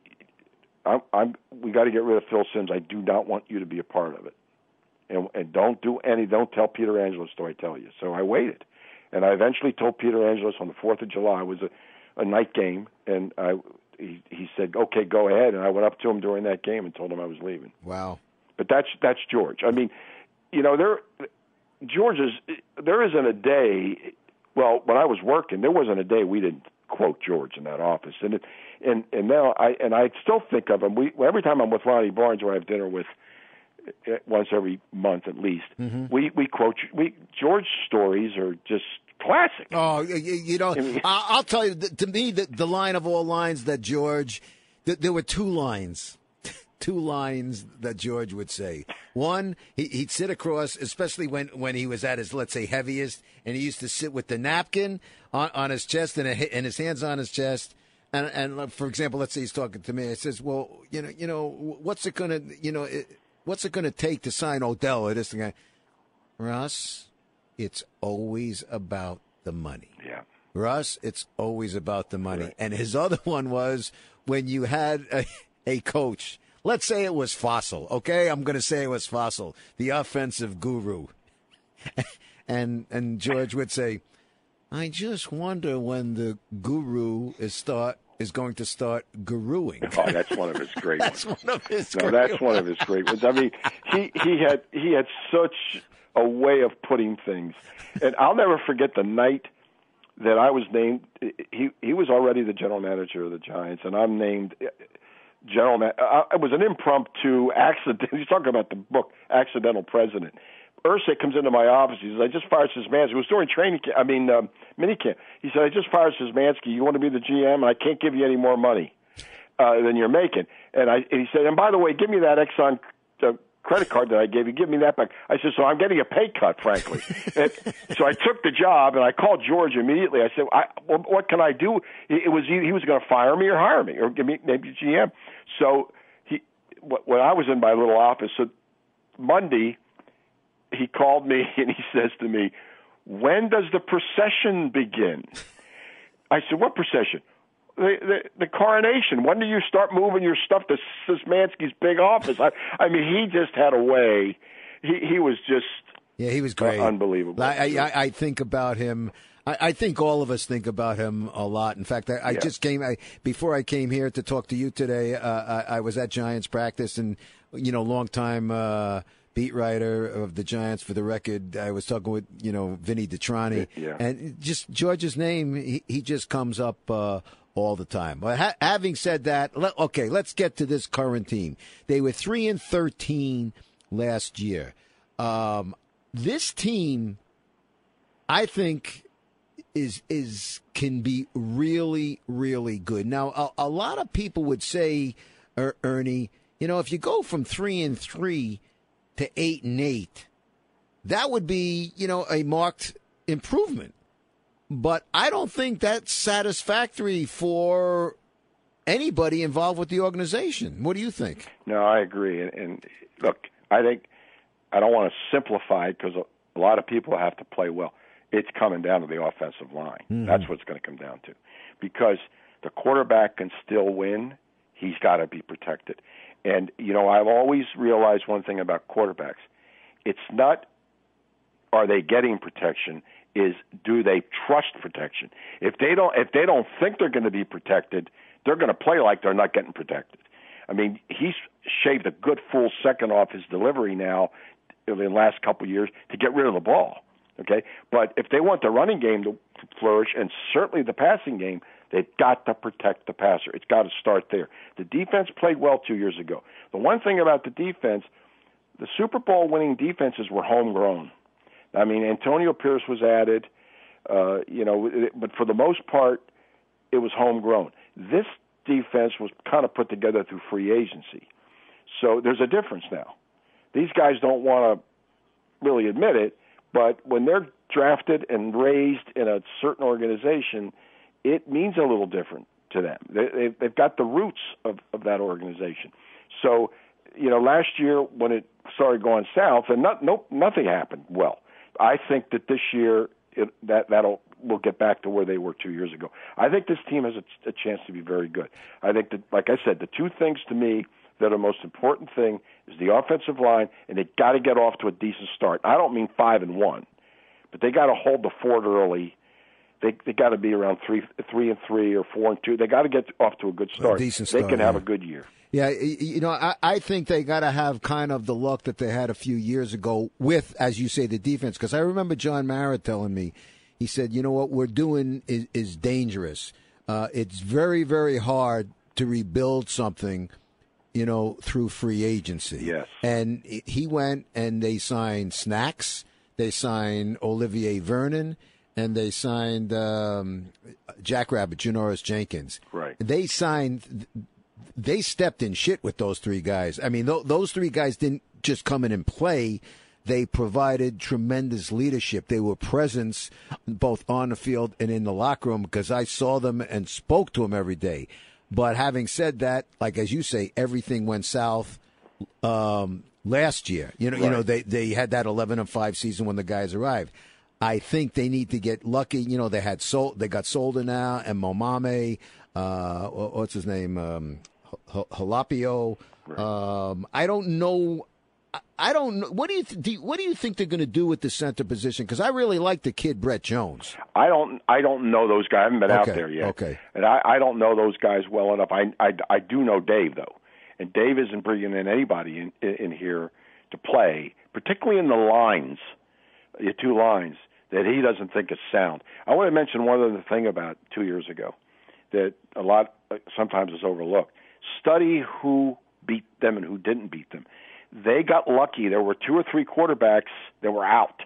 I'm, I'm. We got to get rid of Phil Simms. I do not want you to be a part of it, and and don't do any. Don't tell Peter Angelos till I tell you. So I waited, and I eventually told Peter Angelos on the Fourth of July. It was a, a night game, and I. He, he said, "Okay, go ahead." And I went up to him during that game and told him I was leaving. Wow. But that's that's George. I mean, you know, there George is there isn't a day. Well, when I was working, there wasn't a day we didn't quote George in that office, and it, and and now I and I still think of him. We every time I'm with Ronnie Barnes, where I have dinner with uh, once every month at least, we we quote we George stories are just classic. Oh, you, you know, I- I'll tell you. To me, the, the line of all lines that George, th- there were two lines, two lines that George would say. One, he, he'd sit across, especially when when he was at his let's say heaviest, and he used to sit with the napkin on, on his chest and, a, and his hands on his chest. And, and for example, let's say he's talking to me. I says, "Well, you know, you know, what's it gonna, you know, it, what's it gonna take to sign Odell or this guy?" Russ, it's always about the money. Yeah. Russ, it's always about the money. And his other one was when you had a, a coach. Let's say it was Fassel, okay? I'm going to say it was Fassel, the offensive guru. and and George would say, "I just wonder when the guru is start is going to start guruing." Oh, that's one of his great That's ones. one of his. No, great that's one of his great ones. I mean, he he had he had such a way of putting things, and I'll never forget the night that I was named. He he was already the general manager of the Giants, and I'm named general. Man, uh, it was an impromptu accident. He's talking about the book Accidental President. Irsay comes into my office. He says, "I just fired Szymanski." It was during training. Camp, I mean, um, minicamp. He said, "I just fired Szymanski. You want to be the GM, and I can't give you any more money." uh, than you're making. And I and he said, and by the way, give me that Exxon uh, credit card that I gave you. Give me that back. I said, so I'm getting a pay cut, frankly. and so I took the job and I called George immediately. I said, I, what can I do? It was he, he was going to fire me or hire me or give me maybe GM. So he when I was in my little office, so Monday he called me and he says to me, "When does the procession begin?" I said, "What procession?" The, the the coronation. When do you start moving your stuff to Szymanski's big office? I I mean, he just had a way. He he was just Yeah, he was great. Unbelievable. I, I, I think about him. I, I think all of us think about him a lot. In fact, I, I Yeah. just came I, before I came here to talk to you today. Uh, I, I was at Giants practice, and you know, long time uh, beat writer of the Giants. For the record, I was talking with you know Vinny DiTrani, Yeah. and just George's name. He, he just comes up. Uh, all the time. But ha- having said that, okay, let's get to this current team. They were three and thirteen last year. Um, this team, I think, is is can be really really good. Now, a, a lot of people would say, er, Ernie, you know, if you go from three and three to eight and eight, that would be you know a marked improvement. But I don't think that's satisfactory for anybody involved with the organization. What do you think? No, I agree. And, and look, I think I don't want to simplify it because a, a lot of people have to play well. It's coming down to the offensive line. Hmm. That's what it's going to come down to, because the quarterback can still win. He's got to be protected. And you know, I've always realized one thing about quarterbacks: it's not are they getting protection is do they trust protection if they don't if they don't think they're going to be protected they're going to play like they're not getting protected. I mean, he's shaved a good full second off his delivery now in the last couple of years to get rid of the ball. Okay, but if they want the running game to flourish and certainly the passing game, they've got to protect the passer. It's got to start there. The defense played well two years ago. The one thing about the defense, the Super Bowl winning defenses were homegrown. I mean, Antonio Pierce was added, uh, you know, but for the most part, it was homegrown. This defense was kind of put together through free agency. So there's a difference now. These guys don't want to really admit it, but when they're drafted and raised in a certain organization, it means a little different to them. They, they've got the roots of, of that organization. So, you know, last year when it started going south, and not, nope, nothing happened well. I think that this year it, that that'll we'll get back to where they were two years ago. I think this team has a, a chance to be very good. I think that, like I said, the two things to me that are most important thing is the offensive line, and they got to get off to a decent start. I don't mean five and one, but they got to hold the fort early. They they got to be around three three and three or four and two. They got to get off to a good start. A decent start they can yeah. have a good year. Yeah, you know, I, I think they got to have kind of the luck that they had a few years ago with, as you say, the defense. Because I remember John Mara telling me, he said, you know what we're doing is, is dangerous. Uh, it's very, very hard to rebuild something you know, through free agency. Yes. And he went and they signed Snacks, they signed Olivier Vernon, and they signed um, Jackrabbit, Janoris Jenkins. Right. They signed, they stepped in shit with those three guys. I mean, th- those three guys didn't just come in and play. They provided tremendous leadership. They were presence both on the field and in the locker room because I saw them and spoke to them every day. But having said that, like as you say, everything went south um, last year. You know, right. you know they they had that eleven and five season when the guys arrived. I think they need to get lucky. You know, they had sold, they got Solder now, and Momame, uh, what's his name, um, Halapio. Right. Um, I don't know. I don't know. What do you, th- do you, what do you think they're going to do with the center position? Because I really like the kid Brett Jones. I don't I don't know those guys. I haven't been okay. out there yet. Okay. And I, I don't know those guys well enough. I, I I do know Dave though, and Dave isn't bringing in anybody in in here to play, particularly in the lines, the two lines that he doesn't think is sound. I want to mention one other thing about two years ago that a lot sometimes is overlooked. Study who beat them and who didn't beat them they got lucky. There were two or three quarterbacks that were out,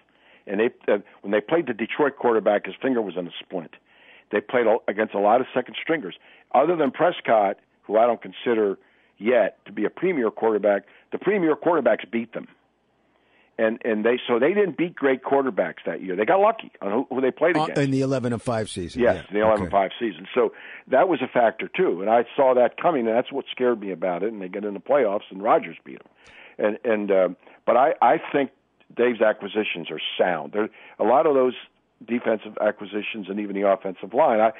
and they uh, when they played the Detroit quarterback, his finger was in a splint. They played against a lot of second stringers. Other than Prescott, who I don't consider yet to be a premier quarterback, the premier quarterbacks beat them. And and they so they didn't beat great quarterbacks that year. They got lucky on who, who they played against uh, in the eleven and five season. Yes, yeah. the eleven okay. five season. So that was a factor too, and I saw that coming, and that's what scared me about it. And they get in the playoffs, and Rodgers beat them and and uh, but I I think Dave's acquisitions are sound. There a lot of those defensive acquisitions and even the offensive line. I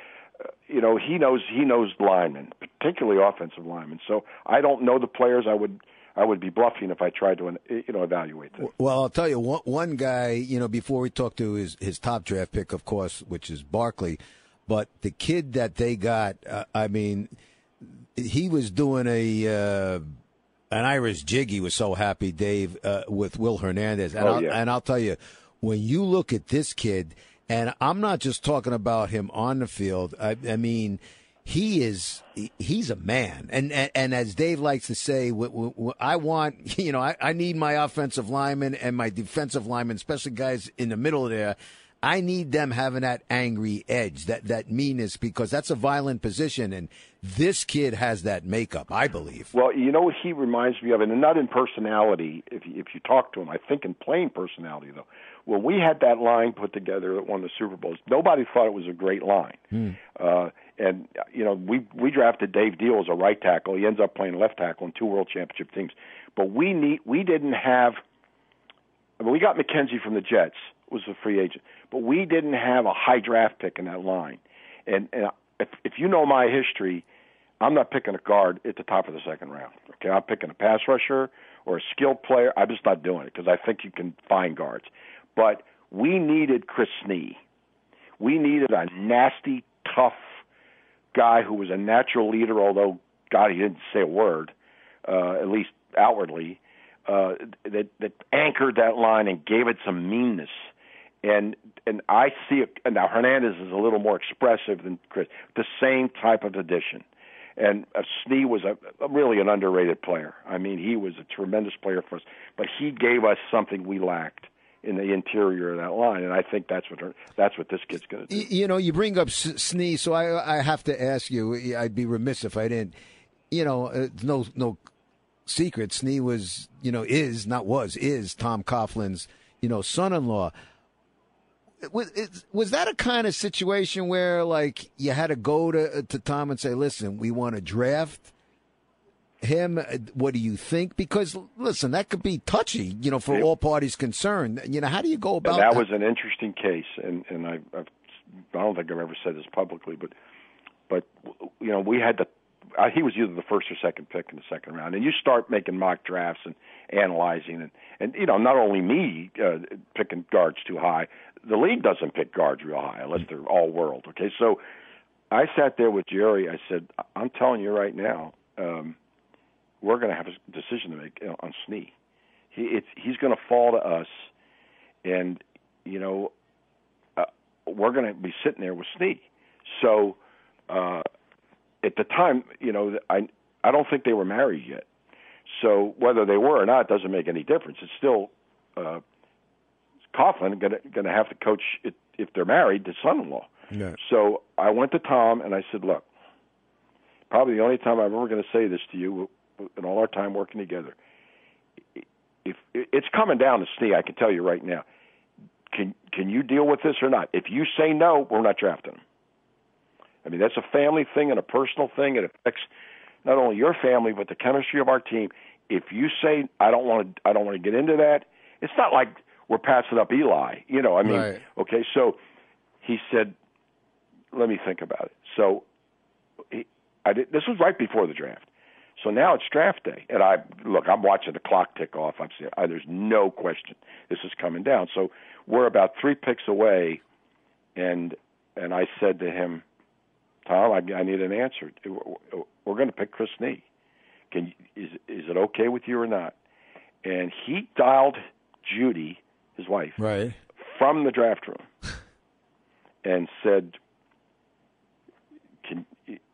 you know he knows he knows linemen, particularly offensive linemen. So I don't know the players. I would I would be bluffing if I tried to you know evaluate them. Well, I'll tell you one one guy. You know, before we talk to his his top draft pick, of course, which is Barkley, but the kid that they got, uh, I mean, he was doing a. Uh, an Irish jig. He was so happy, Dave, uh, with Will Hernandez. And, oh, I'll, yeah. and I'll tell you, when you look at this kid, and I'm not just talking about him on the field. I, I mean, he is he's a man, and and, and as Dave likes to say, I want you know I, I need my offensive linemen and my defensive linemen, especially guys in the middle there. I need them having that angry edge, that that meanness, because that's a violent position, and this kid has that makeup, I believe. Well, you know what he reminds me of, and not in personality. If you, if you talk to him, I think in playing personality though. When we had that line put together at one of the Super Bowls, nobody thought it was a great line. Hmm. Uh, and you know, we we drafted Dave Diehl as a right tackle. He ends up playing left tackle in two World Championship teams. But we need we didn't have. I mean, we got McKenzie from the Jets was a free agent, but we didn't have a high draft pick in that line. And, and if if you know my history, I'm not picking a guard at the top of the second round. Okay, I'm picking a pass rusher or a skilled player. I'm just not doing it because I think you can find guards. But we needed Chris Snee. We needed a nasty, tough guy who was a natural leader, although God, he didn't say a word, uh, at least outwardly, uh, that that anchored that line and gave it some meanness. And and I see it now. Hernandez is a little more expressive than Chris. The same type of addition. And uh, Snee was a, a really an underrated player. I mean, he was a tremendous player for us, but he gave us something we lacked in the interior of that line, and I think that's what that's what this kid's going to do. You know, you bring up Snee, so I I have to ask you. I'd be remiss if I didn't. You know, uh, no no secret. Snee was, you know, is not was is Tom Coughlin's, you know, son-in-law. Was, was that a kind of situation where like you had to go to to Tom and say, "Listen, we want to draft him. What do you think?" Because listen, that could be touchy, you know, for all parties concerned. You know, how do you go about that? That was an interesting case, and and I I've, I don't think I've ever said this publicly, but but you know, we had to uh, he was either the first or second pick in the second round. And you start making mock drafts and analyzing, and and you know not only me uh, picking guards too high, the league doesn't pick guards real high unless they're all world. Okay, so I sat there with Jerry. I said, I'm telling you right now, um, we're going to have a decision to make on Snee. He it's he's going to fall to us, and you know uh, we're going to be sitting there with Snee. So. Uh, at the time, you know, I I don't think they were married yet. So whether they were or not doesn't make any difference. It's still uh, Coughlin going to have to coach it, if they're married, the son-in-law. Yeah. So I went to Tom and I said, "Look, probably the only time I'm ever going to say this to you in all our time working together. If it's coming down to Snee, I can tell you right now. Can can you deal with this or not? If you say no, we're not drafting him. I mean, that's a family thing and a personal thing. It affects not only your family but the chemistry of our team. If you say I don't want to, I don't want to get into that. It's not like we're passing up Eli. You know, I mean, right. okay. So he said, "Let me think about it." So he, I did, this was right before the draft. So now it's draft day, and I look. I'm watching the clock tick off. I'm saying, I, there's no question this is coming down. So we're about three picks away, and and I said to him, Tom, I, I need an answer. We're going to pick Chris Snee. Can is is it okay with you or not? And he dialed Judy, his wife, right, from the draft room, and said, "Can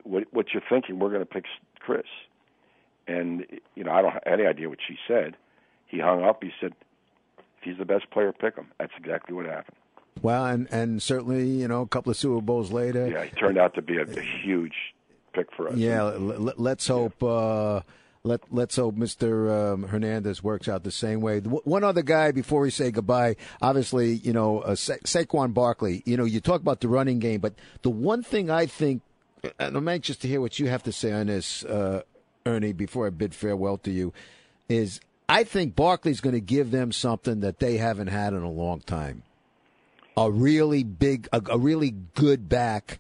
what what you're thinking? We're going to pick Chris." And you know, I don't have any idea what she said. He hung up. He said, "If he's the best player, pick him." That's exactly what happened. Well, and and certainly, you know, a couple of Super Bowls later. Yeah, he turned out to be a, a huge pick for us. Yeah, l- let's hope. Uh, let Let's hope Mr. Um, Hernandez works out the same way. One other guy before we say goodbye. Obviously, you know, uh, Sa- Saquon Barkley. You know, you talk about the running game, but the one thing I think, and I'm anxious to hear what you have to say on this, uh, Ernie, before I bid farewell to you, is I think Barkley's going to give them something that they haven't had in a long time a really big, a, a really good back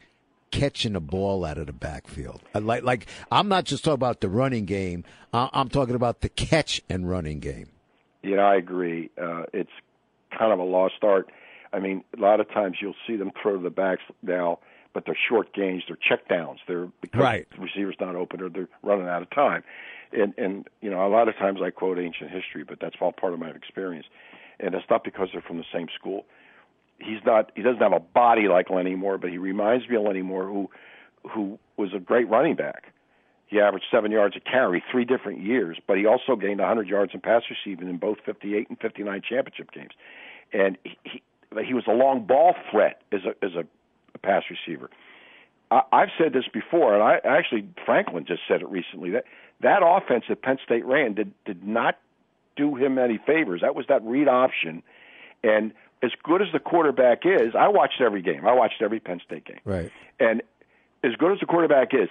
catching the ball out of the backfield. Like, like I'm not just talking about the running game. I'm talking about the catch and running game. Know, I agree. Uh, it's kind of a lost art. I mean, a lot of times you'll see them throw to the backs now, but they're short gains, they're check downs. They're because right. the receiver's not open or they're running out of time. And and you know, a lot of times I quote ancient history, but that's all part of my experience. And it's not because they're from the same school he's not he doesn't have a body like Lenny Moore, but he reminds me of Lenny Moore, who who was a great running back. He averaged seven yards a carry three different years, but he also gained 100 yards in pass receiving in both 58 and 59 championship games. And he he, he was a long ball threat as a as a, a pass receiver. I, I've said this before, and I actually Franklin just said it recently that that offense that Penn State ran did did not do him any favors. That was that read option, and as good as the quarterback is, I watched every game. I watched every Penn State game. Right. And as good as the quarterback is,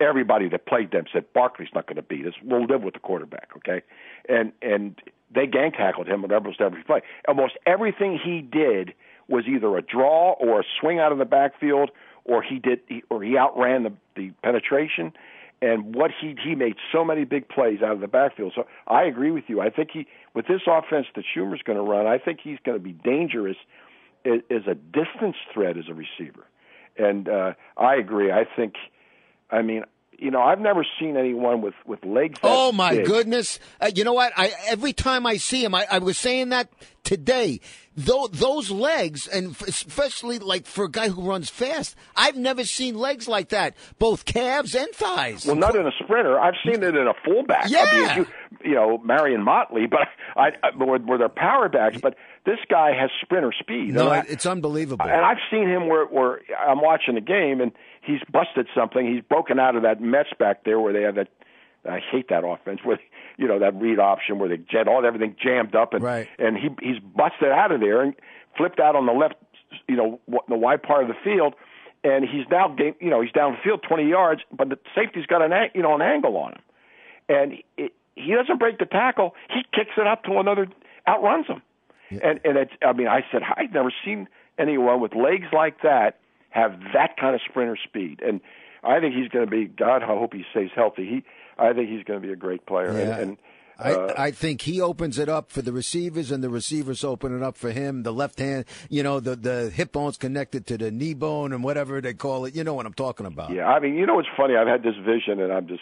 everybody that played them said Barkley's not going to beat us. We'll live with the quarterback, okay? And and they gang tackled him at almost every play. Almost everything he did was either a draw or a swing out of the backfield, or he did, or he outran the the penetration and what he he made so many big plays out of the backfield. So I agree with you. I think he with this offense that Shurmur's going to run, I think he's going to be dangerous as, as a distance threat as a receiver. And uh, I agree. I think I mean, you know, I've never seen anyone with with legs. Oh my big. goodness! Uh, you know what? I every time I see him, I, I was saying that today. Though those legs, and f- especially like for a guy who runs fast, I've never seen legs like that, both calves and thighs. Well, not in a sprinter. I've seen it in a fullback. I Yeah. mean, you, you know, Marion Motley, but I, I where, where they're power backs. But this guy has sprinter speed. no, I- it's unbelievable. And I've seen him where, where I'm watching the game and he's busted something. He's broken out of that Mets back there where they have that. I hate that offense where you know that read option where they jet all everything jammed up and Right. and he he's busted out of there and flipped out on the left, you know, the wide part of the field. And he's now, game, you know, he's downfield 20 yards, but the safety's got an, you know, an angle on him, and he, he doesn't break the tackle. He kicks it up to another, outruns him, and and it's. I mean, I said I've never seen anyone with legs like that have that kind of sprinter speed, and I think he's going to be. God, I hope he stays healthy. He, I think he's going to be a great player, Yeah. and. and I, uh, I think he opens it up for the receivers, and the receivers open it up for him. The left hand, you know, the the hip bone's connected to the knee bone, and whatever they call it. You know what I'm talking about. Yeah, I mean, you know what's funny? I've had this vision, and I'm just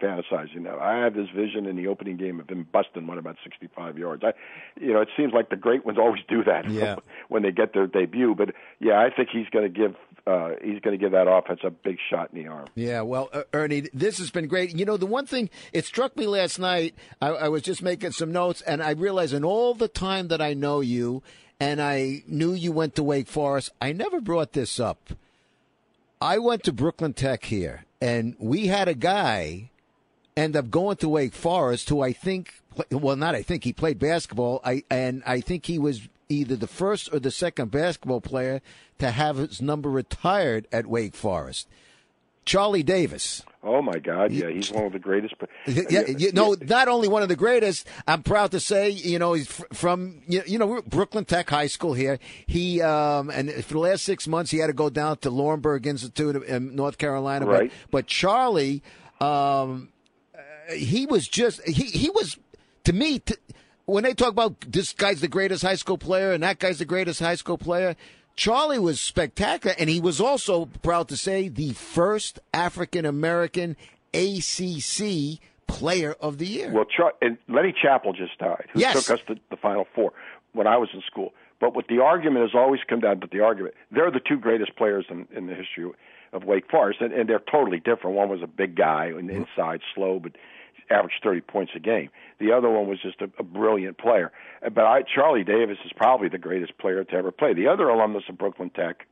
fantasizing now. I have this vision in the opening game of him busting one about 65 yards. I, you know, it seems like the great ones always do that Yeah. when they get their debut. But yeah, I think he's going to give uh, he's going to give that offense a big shot in the arm. Yeah, well, Ernie, this has been great. You know, the one thing it struck me last night, I, I was just making some notes, and I realized in all the time that I know you, and I knew you went to Wake Forest, I never brought this up. I went to Brooklyn Tech here, and we had a guy end up going to Wake Forest who I think, well, not I think he played basketball. I and I think he was either the first or the second basketball player to have his number retired at Wake Forest. Charlie Davis. Oh my God! Yeah, he's one of the greatest. Yeah, you know, not only one of the greatest. I'm proud to say, you know, he's fr- from you know Brooklyn Tech High School here. He um and for the last six months he had to go down to Laurinburg Institute in North Carolina. Right. But but Charlie, um, he was just he he was to me. T- when they talk about this guy's the greatest high school player and that guy's the greatest high school player, Charlie was spectacular, and he was also proud to say the first African American ACC Player of the Year. Well, Char- and Lenny Chappell just died, who Yes. took us to the Final Four when I was in school. But what the argument has always come down to the argument, they're the two greatest players in, in the history of Wake Forest, and, and they're totally different. One was a big guy on the inside, slow, but averaged 30 points a game. The other one was just a, a brilliant player. But I, Charlie Davis is probably the greatest player to ever play. The other alumnus of Brooklyn Tech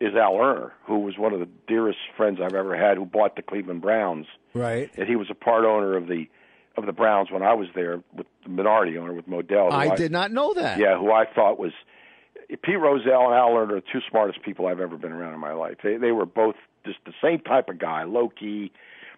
is Al Lerner, who was one of the dearest friends I've ever had, who bought the Cleveland Browns right. and he was a part owner of the of the Browns when I was there with the minority owner with Modell. who I did not know that. Yeah, who I thought was Pete Rozelle and Al Lerner are the two smartest people I've ever been around in my life. They they were both just the same type of guy, low key.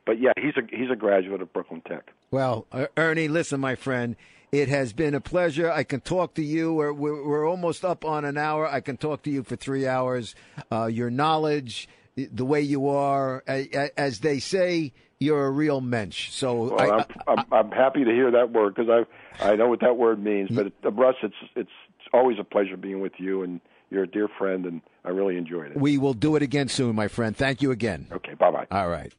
But yeah, he's a he's a graduate of Brooklyn Tech. Well, uh, Ernie, listen, my friend. It has been a pleasure. I can talk to you. We're, we're, we're almost up on an hour. I can talk to you for three hours. Uh, your knowledge, the way you are, as they say, you're a real mensch. So Well, I, I, I'm, I'm I'm happy to hear that word because I I know what that word means. But uh, Russ, it's it's always a pleasure being with you, and you're a dear friend, and I really enjoyed it. we will do it again soon, my friend. Thank you again. Okay, bye bye. All right.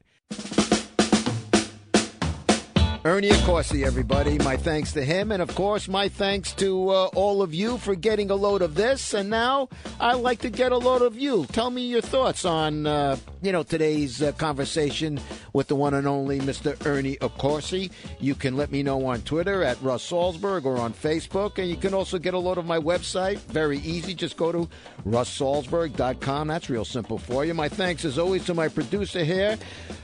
Ernie Accorsi, everybody. My thanks to him, and of course, my thanks to uh, all of you for getting a load of this. And now, I'd like to get a load of you. Tell me your thoughts on, uh, you know, today's uh, conversation with the one and only Mr. Ernie Accorsi. You can let me know on Twitter at Russ Salzberg or on Facebook, and you can also get a load of my website. Very easy. Just go to russsalzberg.com. That's real simple for you. My thanks, as always, to my producer here,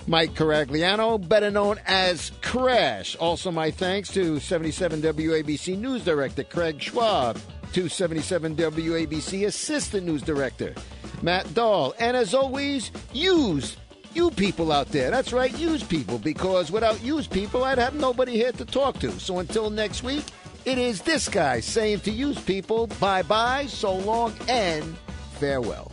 Mike Caragliano, better known as Crash. Also, my thanks to 77 WABC News Director Craig Schwab, to 77 WABC Assistant News Director Matt Dahl, and as always, use you people out there. That's right, use people, because without use people, I'd have nobody here to talk to. So until next week, it is this guy saying to use people, bye bye, so long, and farewell.